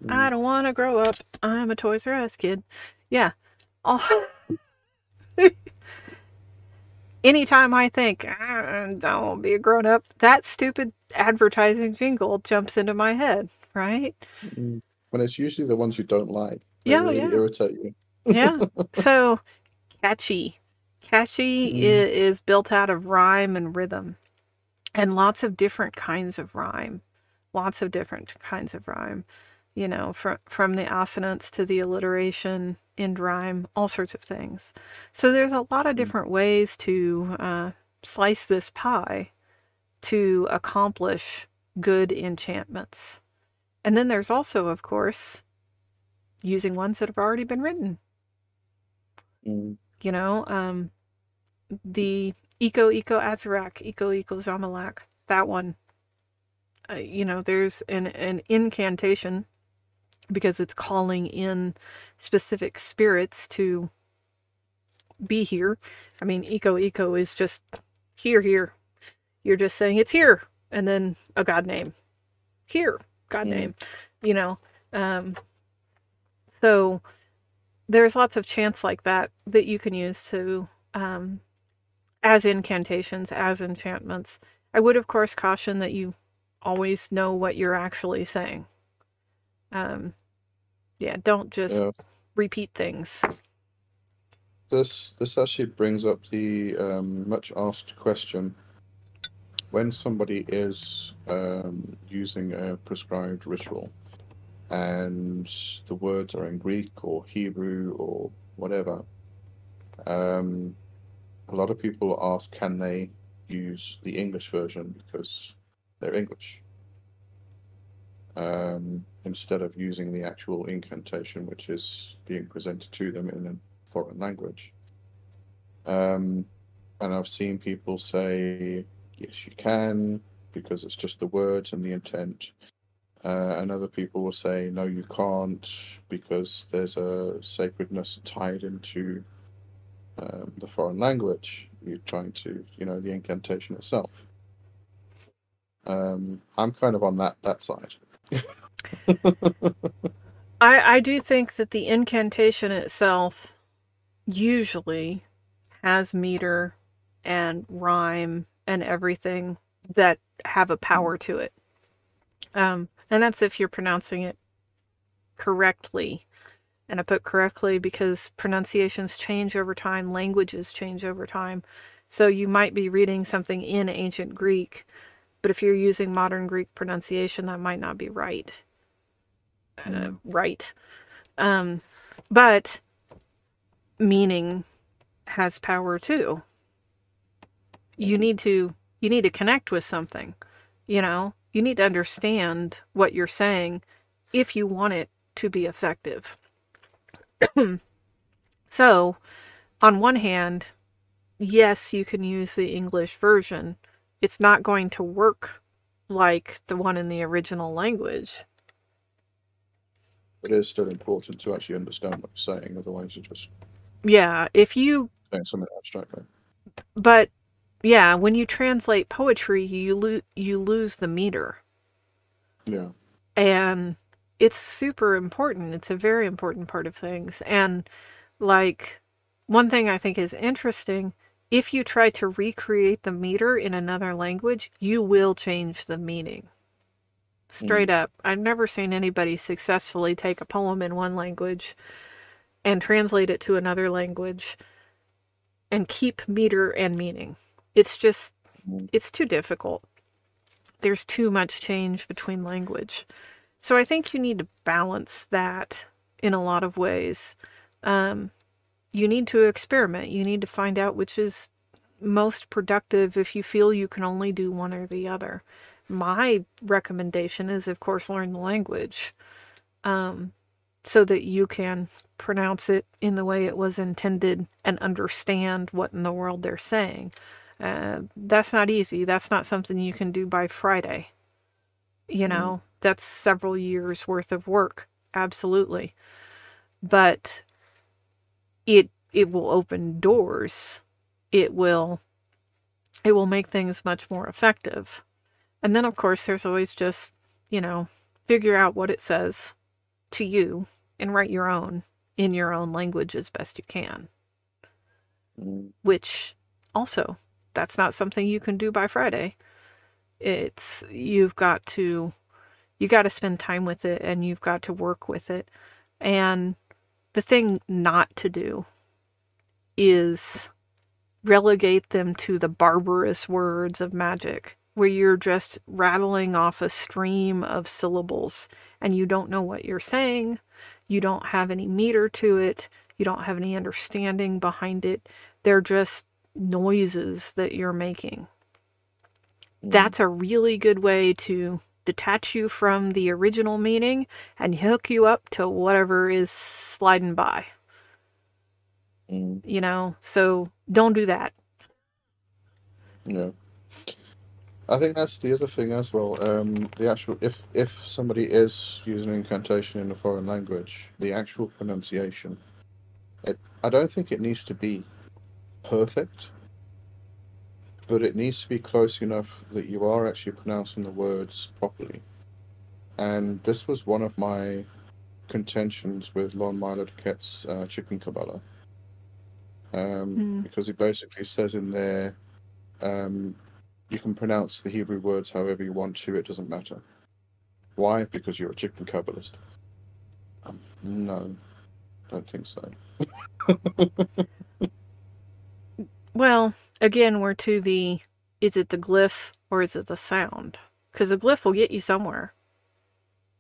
Mm. I don't want to grow up. I'm a Toys R Us kid. Yeah. All... [laughs] Anytime I think "Ah, I don't want to be a grown up, that stupid advertising jingle jumps into my head, right? Mm. When it's usually the ones you don't like. They Yeah, really yeah. irritate you. Yeah. [laughs] so catchy, Catchy Mm. is built out of rhyme and rhythm, and lots of different kinds of rhyme. Lots of different kinds of rhyme. You know, from from the assonance to the alliteration, end rhyme, all sorts of things. So there's a lot of Mm. different ways to uh, slice this pie to accomplish good enchantments. And then there's also, of course, using ones that have already been written. Mm. You know, um, the Eko Eko Azarak, Eko Eko Zamilak, that one. Uh, you know, there's an, an incantation because it's calling in specific spirits to be here. I mean, Eko Eko is just here, here. You're just saying it's here, and then a god name. Here, god Mm. name. You know, um, so there's lots of chants like that that you can use to um, as incantations, as enchantments. I would, of course, caution that you always know what you're actually saying. Um, yeah, don't just Yeah. repeat things. This this actually brings up the um, much asked question: when somebody is um, using a prescribed ritual, and the words are in Greek or Hebrew or whatever, um, a lot of people ask, can they use the English version because they're English, um, instead of using the actual incantation, which is being presented to them in a foreign language. Um, and I've seen people say, yes, you can, because it's just the words and the intent. Uh, and other people will say, no, you can't, because there's a sacredness tied into um, the foreign language. You're trying to, you know, the incantation itself. Um, I'm kind of on that that side. I, I do think that the incantation itself usually has meter and rhyme and everything that have a power to it. Um, and that's if you're pronouncing it correctly. And I put correctly because pronunciations change over time, languages change over time. So you might be reading something in ancient Greek, but if you're using modern Greek pronunciation, that might not be right. Uh, Mm. right. Um, but meaning has power too. You need to you need to connect with something. You know, you need to understand what you're saying if you want it to be effective. [clears throat] so, on one hand, yes, you can use the English version. It's not going to work like the one in the original language. It is still important to actually understand what you're saying, otherwise you're just Yeah, if you saying something abstractly. but yeah, when you translate poetry, you lo- you lose the meter. Yeah. and it's super important it's a very important part of things and like one thing i think is interesting if you try to recreate the meter in another language you will change the meaning straight up i've never seen anybody successfully take a poem in one language and translate it to another language and keep meter and meaning it's just Mm. it's too difficult there's too much change between language. So I think you need to balance that in a lot of ways. Um, you need to experiment. You need to find out which is most productive if you feel you can only do one or the other. My recommendation is, of course, learn the language um, so that you can pronounce it in the way it was intended and understand what in the world they're saying. Uh, that's not easy. That's not something you can do by Friday. You know, that's several years worth of work. Absolutely. But it it will open doors. It will it will make things much more effective. And then of course there's always just, you know, figure out what it says to you and write your own in your own language as best you can, which also that's not something you can do by Friday. It's you've got to you got to spend time with it and you've got to work with it. And the thing not to do is relegate them to the barbarous words of magic, where you're just rattling off a stream of syllables and you don't know what you're saying, you don't have any meter to it, you don't have any understanding behind it. They're just noises that you're making. Mm. That's a really good way to detach you from the original meaning and hook you up to whatever is sliding by. Mm. You know, so don't do that. No. I think that's the other thing as well. Um, the actual if if somebody is using incantation in a foreign language, the actual pronunciation, it I don't think it needs to be perfect, but it needs to be close enough that you are actually pronouncing the words properly. And this was one of my contentions with Lon Milo DuQuette's uh, Chicken Kabbalah um, mm. because he basically says in there, um, you can pronounce the Hebrew words however you want to, it doesn't matter. Why? Because you're a chicken Kabbalist. Um, no, don't think so. [laughs] well, again, we're to the is it the glyph or is it the sound? Because the glyph will get you somewhere,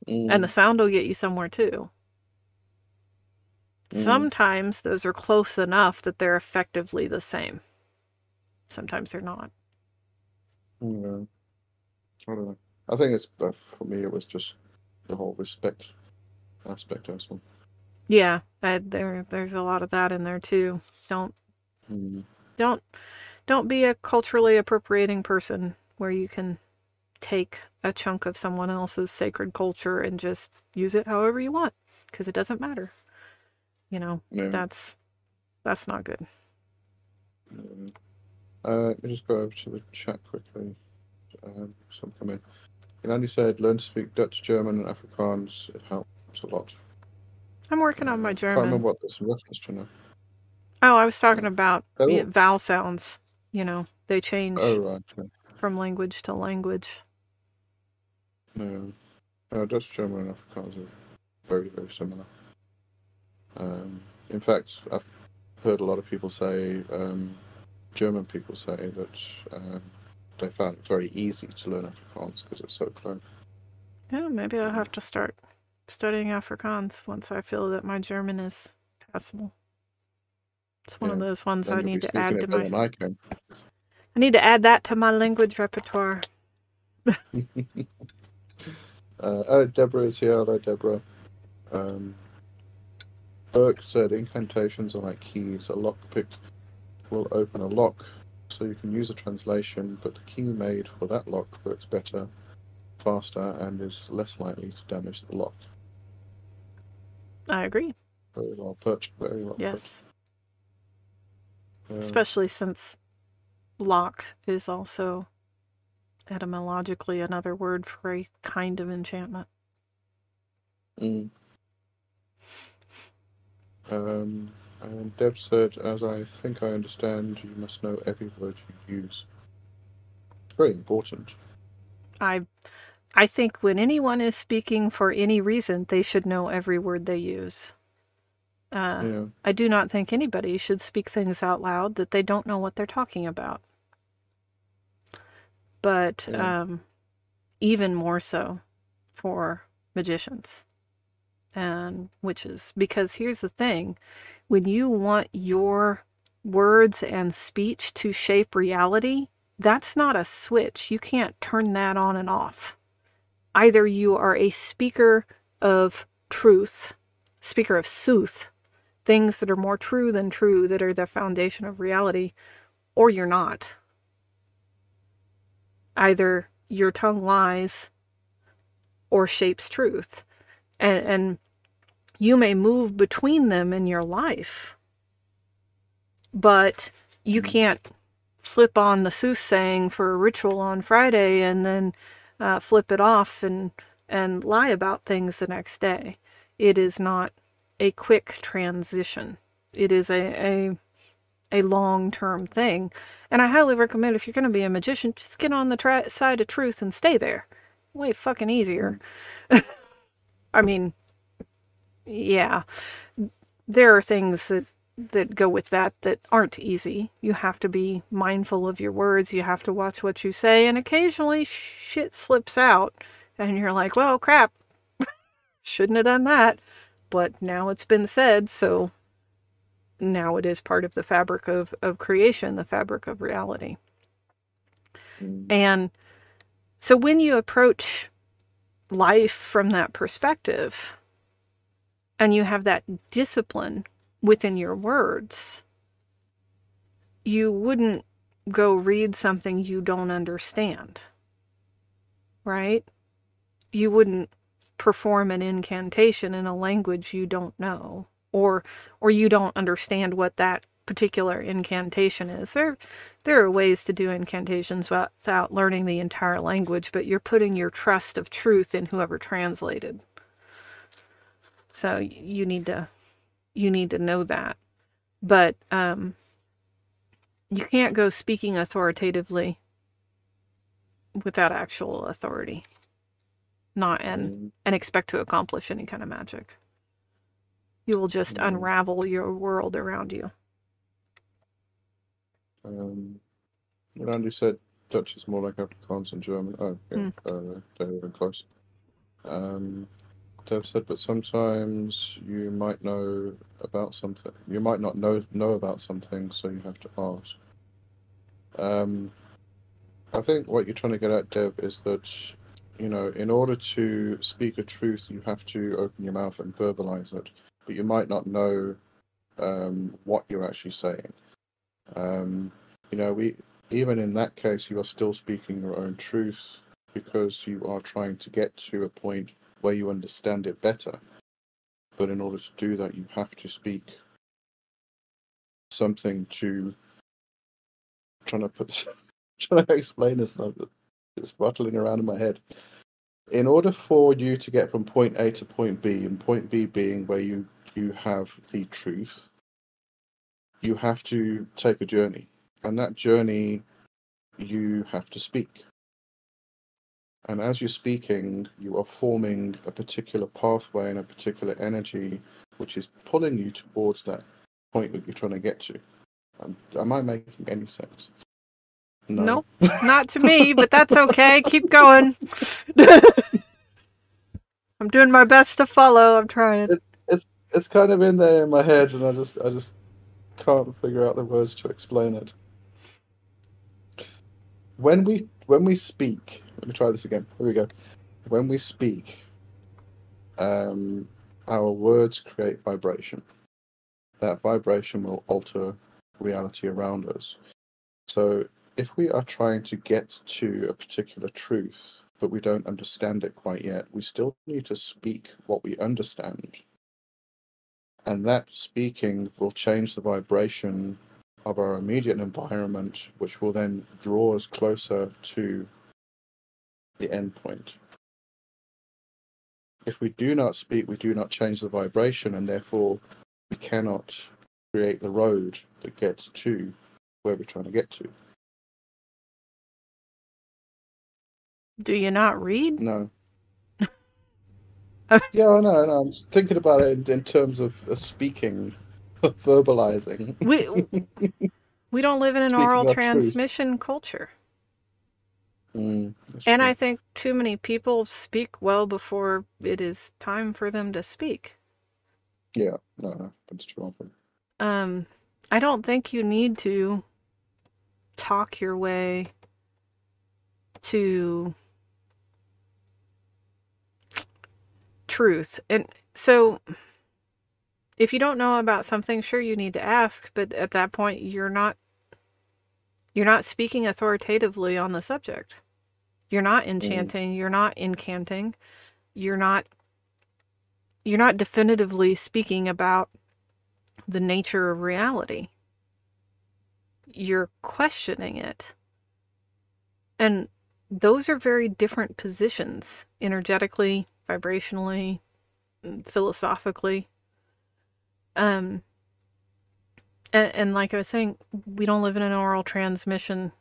mm. and the mm. sound will get you somewhere too. Mm. Sometimes those are close enough that they're effectively the same. Sometimes they're not. Yeah. I don't know. I think it's uh, for me. It was just the whole respect aspect as well. Yeah, I, there there's a lot of that in there too. Don't mm. Don't don't be a culturally appropriating person where you can take a chunk of someone else's sacred culture and just use it however you want because it doesn't matter. You know, yeah. that's that's not good. Uh, let me just go over to the chat quickly. Um, some come in. And Andy said, learn to speak Dutch, German, and Afrikaans. It helps a lot. I'm working on my German. I can't remember what this in reference to now. Oh, I was talking about oh. vowel sounds. You know, they change oh, right, from language to language. Yeah. Uh, Dutch, German, and Afrikaans are very, very similar. Um, in fact, I've heard a lot of people say, um, German people say that um, they found it very easy to learn Afrikaans because it's so close. Yeah, maybe I'll have to start studying Afrikaans once I feel that my German is passable. It's one yeah. of those ones I need to add to my. I, I need to add that to my language repertoire. [laughs] uh, oh, Deborah is here. Hello, Deborah. Um, Burke said incantations are like keys. A lockpick will open a lock, so you can use a translation, but the key made for that lock works better, faster, and is less likely to damage the lock. I agree. Very well put. Very well yes. Especially since lock is also etymologically another word for a kind of enchantment. Mm. Um, and Deb said, as I think I understand, you must know every word you use. It's very important. I I think when anyone is speaking for any reason, they should know every word they use. Uh, yeah. I do not think anybody should speak things out loud that they don't know what they're talking about. But yeah. um, even more so for magicians and witches. Because here's the thing when you want your words and speech to shape reality, that's not a switch. You can't turn that on and off. Either you are a speaker of truth, speaker of sooth, things that are more true than true, that are the foundation of reality, or you're not. Either your tongue lies or shapes truth. And, and you may move between them in your life, but you mm-hmm. can't slip on the soothsaying for a ritual on Friday and then uh, flip it off and and lie about things the next day. It is not a quick transition. It is a a, a long term thing, and I highly recommend if you're going to be a magician, just get on the side of truth and stay there. Way fucking easier. [laughs] I mean, yeah, there are things that that go with that that aren't easy. You have to be mindful of your words. You have to watch what you say, and occasionally shit slips out, and you're like, "Well, crap, [laughs] shouldn't have done that." But now it's been said, so now it is part of the fabric of, of creation, the fabric of reality. Mm. And so when you approach life from that perspective and you have that discipline within your words, you wouldn't go read something you don't understand, right? You wouldn't perform an incantation in a language you don't know or or you don't understand what that particular incantation is. There there are ways to do incantations without learning the entire language, but you're putting your trust of truth in whoever translated. So you need to you need to know that. But um you can't go speaking authoritatively without actual authority. Not and mm. and expect to accomplish any kind of magic. You will just mm. unravel your world around you. Um, what Andy said, Dutch is more like Afrikaans and German. Oh, yeah, mm. uh, they're even close. Um, Dev said, but sometimes you might know about something. You might not know know about something, so you have to ask. Um, I think what you're trying to get at, Dev, is that you know, in order to speak a truth, you have to open your mouth and verbalize it but you might not know um, what you're actually saying. Um, you know, we even in that case, you are still speaking your own truth because you are trying to get to a point where you understand it better. But in order to do that, you have to speak something to trying to put [laughs] trying to explain this. It's rattling around in my head in order for you to get from point A to point B, and point B being where you you have the truth, you have to take a journey. And that journey, you have to speak. And as you're speaking, you are forming a particular pathway and a particular energy which is pulling you towards that point that you're trying to get to. Um, am I making any sense? No. Nope, not to me, but that's okay. Keep going. [laughs] I'm doing my best to follow. I'm trying. It, it's kind of in there in my head, and I just I just can't figure out the words to explain it. When we when we speak, let me try this again. Here we go. When we speak, um, our words create vibration. That vibration will alter reality around us. So if we are trying to get to a particular truth, but we don't understand it quite yet, we still need to speak what we understand and that speaking will change the vibration of our immediate environment, which will then draw us closer to the end point. If we do not speak, we do not change the vibration, and therefore we cannot create the road that gets to where we're trying to get to. Do you not read? No. [laughs] yeah, I know. I'm thinking about it in, in terms of uh, speaking, verbalizing. We [laughs] we don't live in an oral transmission truth. culture. Mm, and true. I think too many people speak well before it is time for them to speak. Yeah, no, no that's true. Often. Um, I don't think you need to talk your way to truth. And so if you don't know about something, sure you need to ask, but at that point you're not you're not speaking authoritatively on the subject. You're not mm. enchanting, mm. you're not incanting. You're not you're not definitively speaking about the nature of reality. You're questioning it. And those are very different positions energetically, vibrationally, philosophically. Um, and, and like I was saying, we don't live in an oral transmission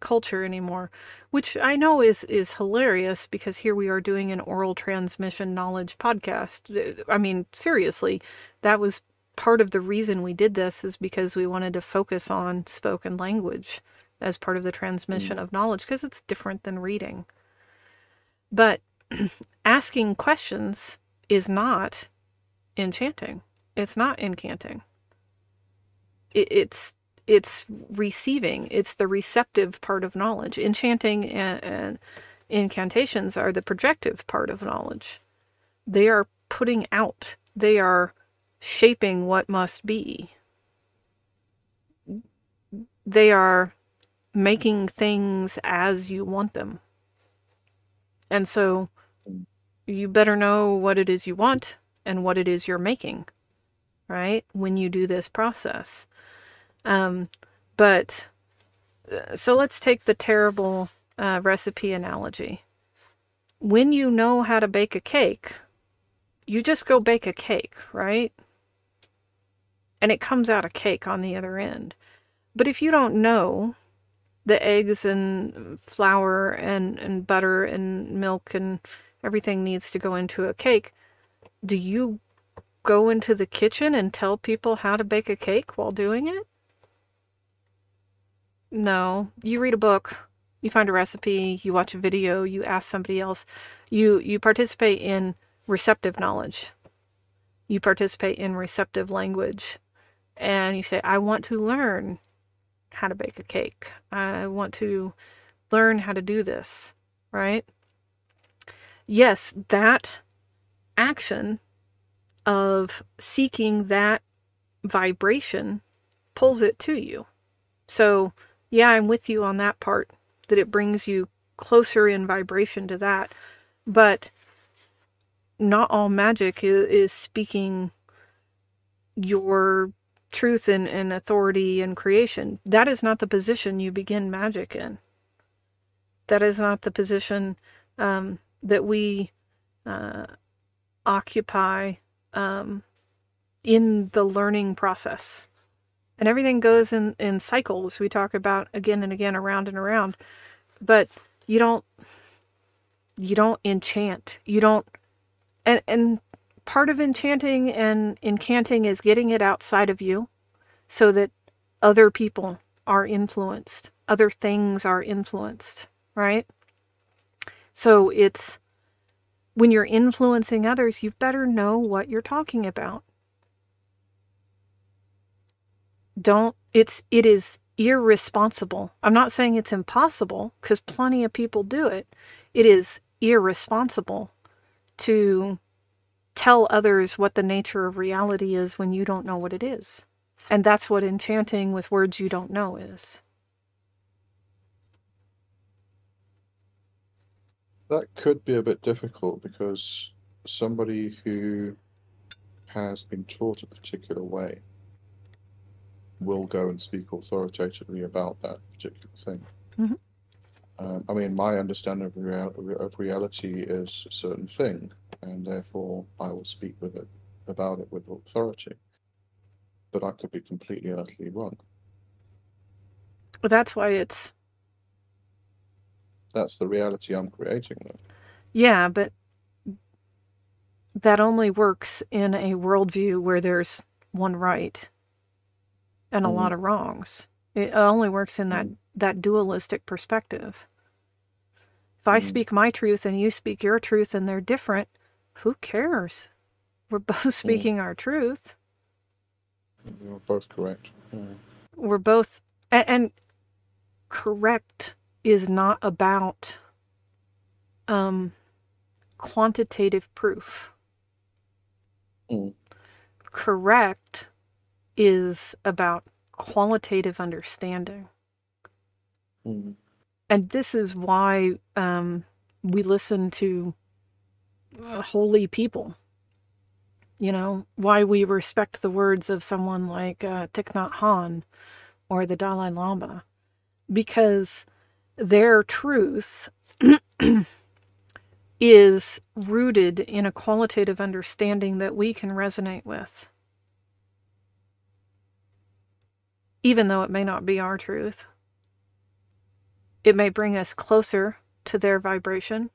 culture anymore, which I know is is hilarious because here we are doing an oral transmission knowledge podcast. I mean, seriously, that was part of the reason we did this is because we wanted to focus on spoken language as part of the transmission mm. of knowledge because it's different than reading. But [clears throat] asking questions is not enchanting. It's not incanting. It, it's it's receiving. It's the receptive part of knowledge. Enchanting and, and incantations are the projective part of knowledge. They are putting out. They are shaping what must be. They are making things as you want them. And so you better know what it is you want and what it is you're making, right? When you do this process. Um, but uh, so let's take the terrible uh, recipe analogy. When you know how to bake a cake, you just go bake a cake, right? And it comes out a cake on the other end. But if you don't know the eggs and flour and, and butter and milk and everything needs to go into a cake, do you go into the kitchen and tell people how to bake a cake while doing it? No. You read a book, you find a recipe, you watch a video, you ask somebody else. You you participate in receptive knowledge. You participate in receptive language. And you say, I want to learn how to bake a cake. I want to learn how to do this, right? Yes, that action of seeking that vibration pulls it to you. So, yeah, I'm with you on that part, that it brings you closer in vibration to that. But not all magic is, speaking your truth and, and authority and creation. That is not the position you begin magic in. That is not the position um, that we uh, occupy um, in the learning process. And everything goes in, in cycles. We talk about again and again, around and around. But you don't you don't enchant. You don't and and part of enchanting and incanting is getting it outside of you so that other people are influenced, other things are influenced, right? So it's when you're influencing others, you better know what you're talking about. Don't it's it is irresponsible. I'm not saying it's impossible because plenty of people do it. It is irresponsible to tell others what the nature of reality is when you don't know what it is. And that's what enchanting with words you don't know is. That could be a bit difficult because somebody who has been taught a particular way will go and speak authoritatively about that particular thing. Mm-hmm. Um, I mean, my understanding of, real, of reality is a certain thing, and therefore I will speak with it about it with authority. But I could be completely utterly wrong. Well, that's why it's that's the reality I'm creating then. Yeah, but that only works in a worldview where there's one right and a mm. lot of wrongs. It only works in that, mm. that dualistic perspective. If I mm. speak my truth and you speak your truth and they're different, who cares? We're [laughs] both mm. speaking our truth. We're both correct. We're both, and, and correct is not about um, quantitative proof. Mm. Correct is about qualitative understanding. Mm. And this is why um, we listen to holy people. You know, why we respect the words of someone like uh, Thich Nhat Hanh or the Dalai Lama. Because their truth [clears throat] is rooted in a qualitative understanding that we can resonate with. Even though it may not be our truth, it may bring us closer to their vibration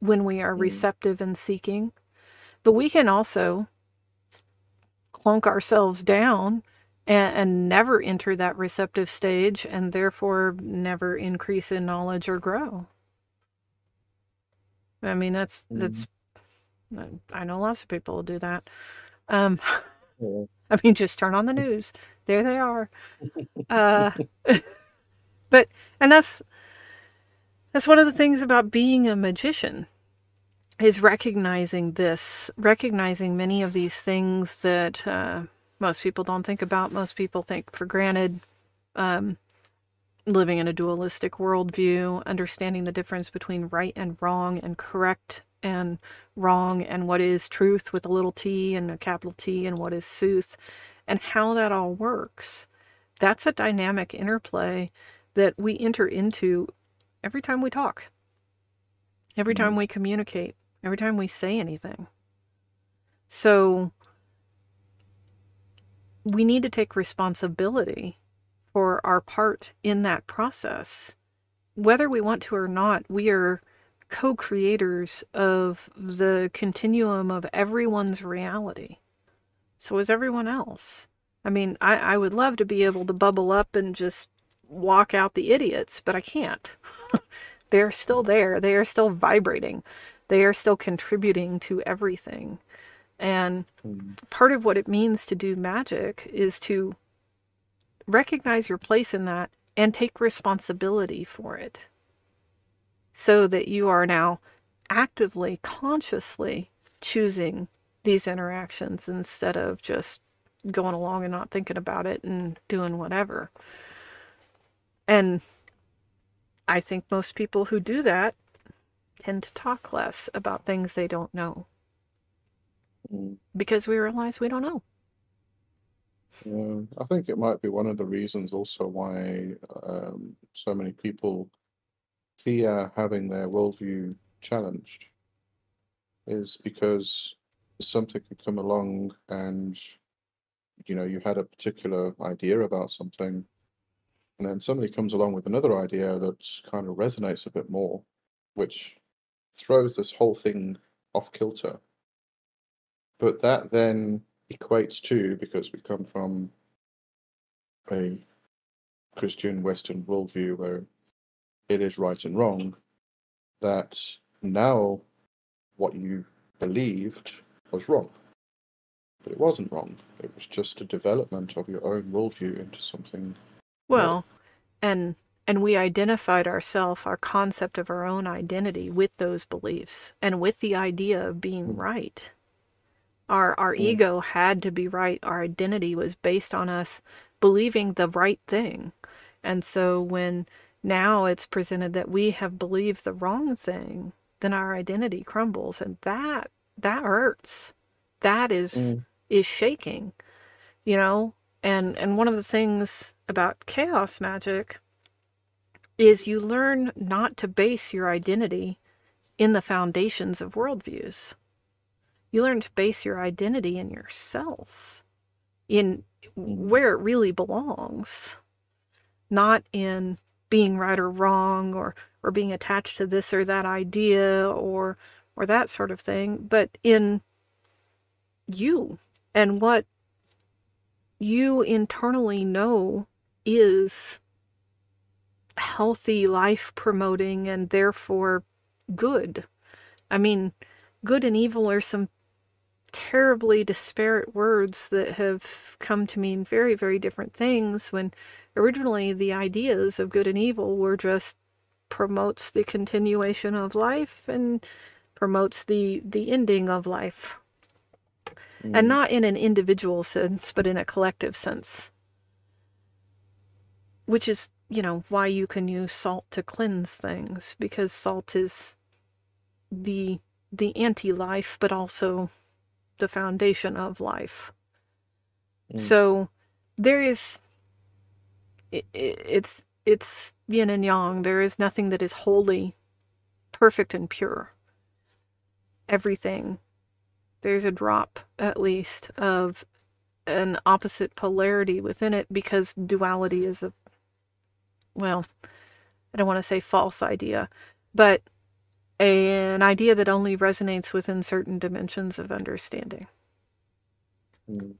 when we are hmm. receptive and seeking. But we can also clunk ourselves down and, and never enter that receptive stage and therefore never increase in knowledge or grow. I mean, that's, Mm. that's, I know lots of people will do that. Um, Yeah. [laughs] I mean, just turn on the [laughs] news. There they are. Uh, [laughs] but and that's that's one of the things about being a magician is recognizing this, recognizing many of these things that uh, most people don't think about, most people think for granted. Um, living in a dualistic worldview, understanding the difference between right and wrong and correct and wrong and what is truth with a little t and a capital T and what is sooth and how that all works. That's a dynamic interplay that we enter into every time we talk, every time we communicate, every time we say anything. So we need to take responsibility for our part in that process. Whether we want to or not, we are co creators of the continuum of everyone's reality. So is everyone else. I mean, I, I would love to be able to bubble up and just walk out the idiots, but I can't. [laughs] They're still there. They are still vibrating. They are still contributing to everything. And part of what it means to do magic is to recognize your place in that and take responsibility for it so that you are now actively, consciously choosing these interactions instead of just going along and not thinking about it and doing whatever. And I think most people who do that tend to talk less about things they don't know Because we realize we don't know. Yeah, I think it might be one of the reasons also why um, so many people fear having their worldview challenged is because something could come along and you know you had a particular idea about something and then somebody comes along with another idea that kind of resonates a bit more which throws this whole thing off kilter but that then equates to because we come from a Christian Western worldview where it is right and wrong, that now what you believed was wrong. But it wasn't wrong. It was just a development of your own worldview into something. Well, and and we identified ourself, our concept of our own identity with those beliefs and with the idea of being Mm. right. Our our Mm. ego had to be right. Our identity was based on us believing the right thing. And so when now it's presented that we have believed the wrong thing, then our identity crumbles and that that hurts. That is Mm. is shaking. You know? And and one of the things about chaos magic is you learn not to base your identity in the foundations of worldviews. You learn to base your identity in yourself, in mm-hmm. where it really belongs, not in being right or wrong or, or being attached to this or that idea or or that sort of thing, but in you and what you internally know is healthy life promoting and therefore good. I mean, good and evil are some terribly disparate words that have come to mean very, very different things when originally the ideas of good and evil were just promotes the continuation of life and promotes the the ending of life Mm. and not in an individual sense but in a collective sense which is you know why you can use salt to cleanse things because salt is the the anti-life but also the foundation of life. Mm. so there is i i- it's it's yin and yang. There is nothing that is wholly perfect and pure. Everything. There's a drop at least of an opposite polarity within it because duality is a well i don't want to say false idea but an idea that only resonates within certain dimensions of understanding Mm.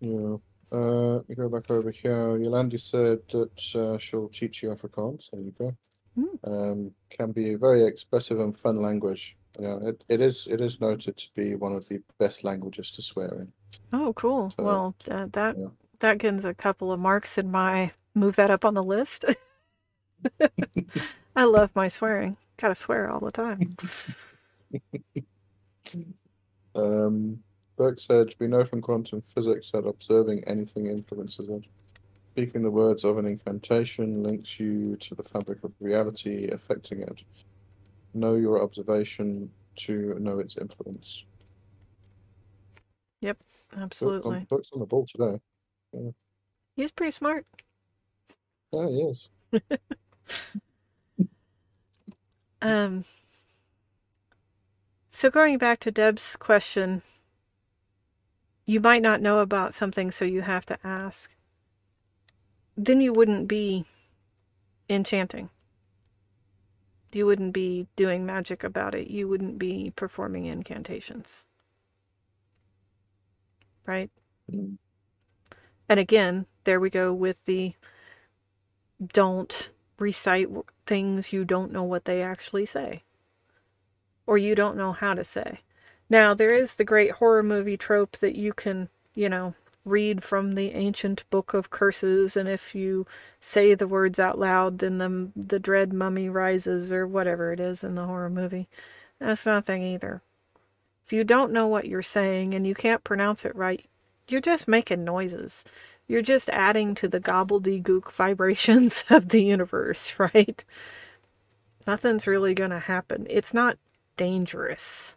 Yeah. Uh, let me go back over here. Yolandi said that uh, she'll teach you Afrikaans. There you go. Mm. Um, can be a very expressive and fun language. Yeah, it, it is it is noted to be one of the best languages to swear in. Oh, cool. So, well, uh, that yeah. that gets a couple of marks in my move that up on the list. [laughs] I love my swearing. Gotta swear all the time. [laughs] Um, Burke said, we know from quantum physics that observing anything influences it. Speaking the words of an incantation links you to the fabric of reality affecting it. Know your observation to know its influence. Yep, Absolutely. Burke's on the ball today. He's pretty smart. Yeah, he is. [laughs] Um, so going back to Deb's question, you might not know about something, so you have to ask. Then you wouldn't be enchanting. You wouldn't be doing magic about it. You wouldn't be performing incantations. Right? Mm. And again, there we go with the don't recite things you don't know what they actually say or you don't know how to say. Now, there is the great horror movie trope that you can, you know, read from the ancient book of curses, and if you say the words out loud, then the, the dread mummy rises, or whatever it is in the horror movie. That's nothing either. If you don't know what you're saying and you can't pronounce it right, you're just making noises. You're just adding to the gobbledygook [laughs] vibrations of the universe, [laughs] right? Nothing's really going to happen. It's not dangerous.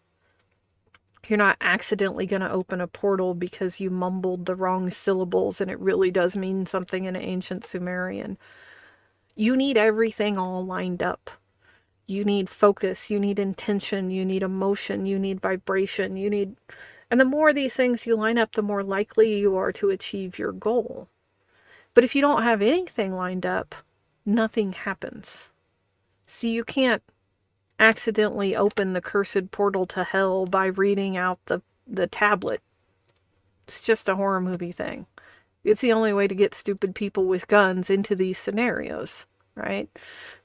You're not accidentally going to open a portal because you mumbled the wrong syllables and it really does mean something in ancient Sumerian. You need everything all lined up. You need focus, you need intention, you need emotion, you need vibration, you need. And the more these things you line up, the more likely you are to achieve your goal. But if you don't have anything lined up, nothing happens. So you can't accidentally open the cursed portal to hell by reading out the, the tablet. It's just a horror movie thing. It's the only way to get stupid people with guns into these scenarios, right?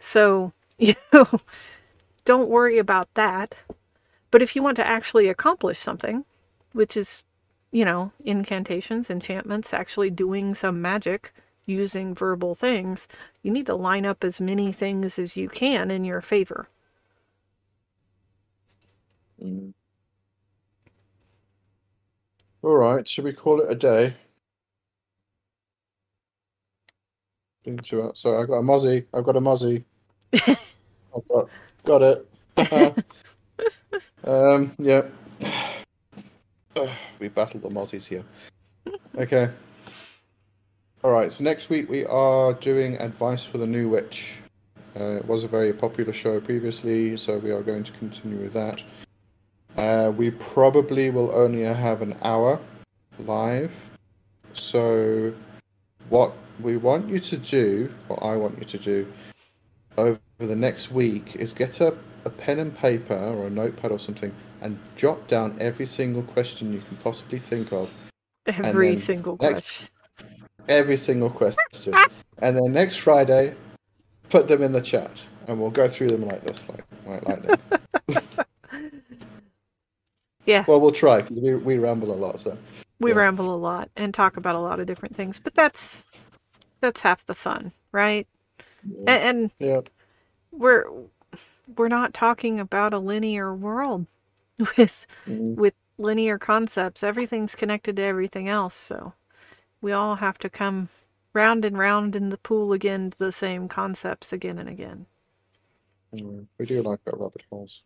So, [laughs] you know, don't worry about that. But if you want to actually accomplish something, which is, you know, incantations, enchantments, actually doing some magic using verbal things, you need to line up as many things as you can in your favor. Mm. All right, should we call it a day? Been two hours. I've got a mozzie. I've got a mozzie. [laughs] I've got got it. [laughs] [laughs] um, yeah. Ugh, we battled the mozzies here. [laughs] Okay. All right. So next week we are doing advice for the new witch. Uh, it was a very popular show previously, so we are going to continue with that. Uh, we probably will only have an hour live. So, what we want you to do, what I want you to do over the next week, is get a, a pen and paper or a notepad or something and jot down every single question you can possibly think of. Every single next- question. Every single question. and then next Friday, put them in the chat and we'll go through them like this, like, like lightning. [laughs] Yeah, well, we'll try because we, we ramble a lot. So, we yeah. ramble a lot and talk about a lot of different things, but that's that's half the fun, right? yeah. And, and yeah. we're we're not talking about a linear world [laughs] with Mhm. with linear concepts. Everything's connected to everything else, so we all have to come round and round in the pool again to the same concepts again and again. Mm, We do like our rabbit holes.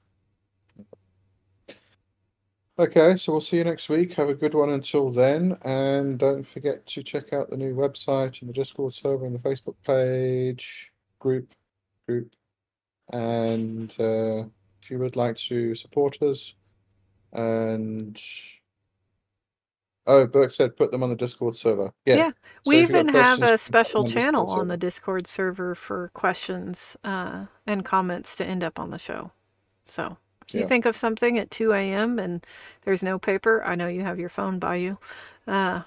Okay, so we'll see you next week. Have a good one until then. And don't forget to check out the new website and the Discord server and the Facebook page, group, group. And uh, if you would like to support us, and oh, Burke said put them on the Discord server. Yeah. Yeah, we even have a special on the Discord channel on the Discord server for questions uh, and comments to end up on the show. So if you Yeah. think of something at 2 a.m. and there's no paper, I know you have your phone by you. Uh,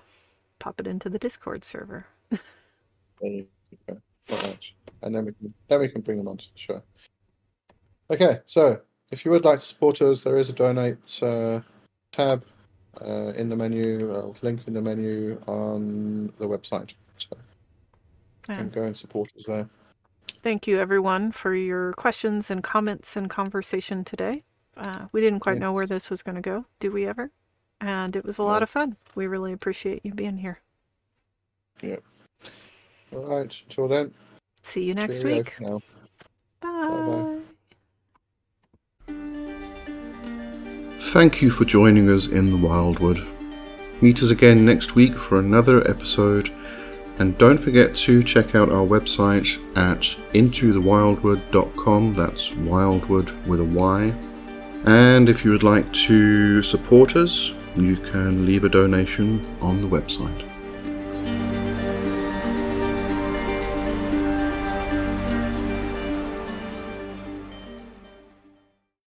pop it into the Discord server. [laughs] There you go. And then we can then we can bring them onto the show. Okay, so if you would like to support us, there is a donate uh, tab uh, in the menu, uh, link in the menu on the website. So Yeah. can go and support us there. Thank you, everyone, for your questions and comments and conversation today. Uh, we didn't quite Yeah. know where this was going to go, do we ever? And it was a lot of fun. We really appreciate you being here. All right. Until then. See you next cheerio week. now. Bye. Thank you for joining us in the Wildwood. Meet us again next week for another episode, and don't forget to check out our website at intothewildwood.com. That's wildwood with a Y. And if you would like to support us, you can leave a donation on the website.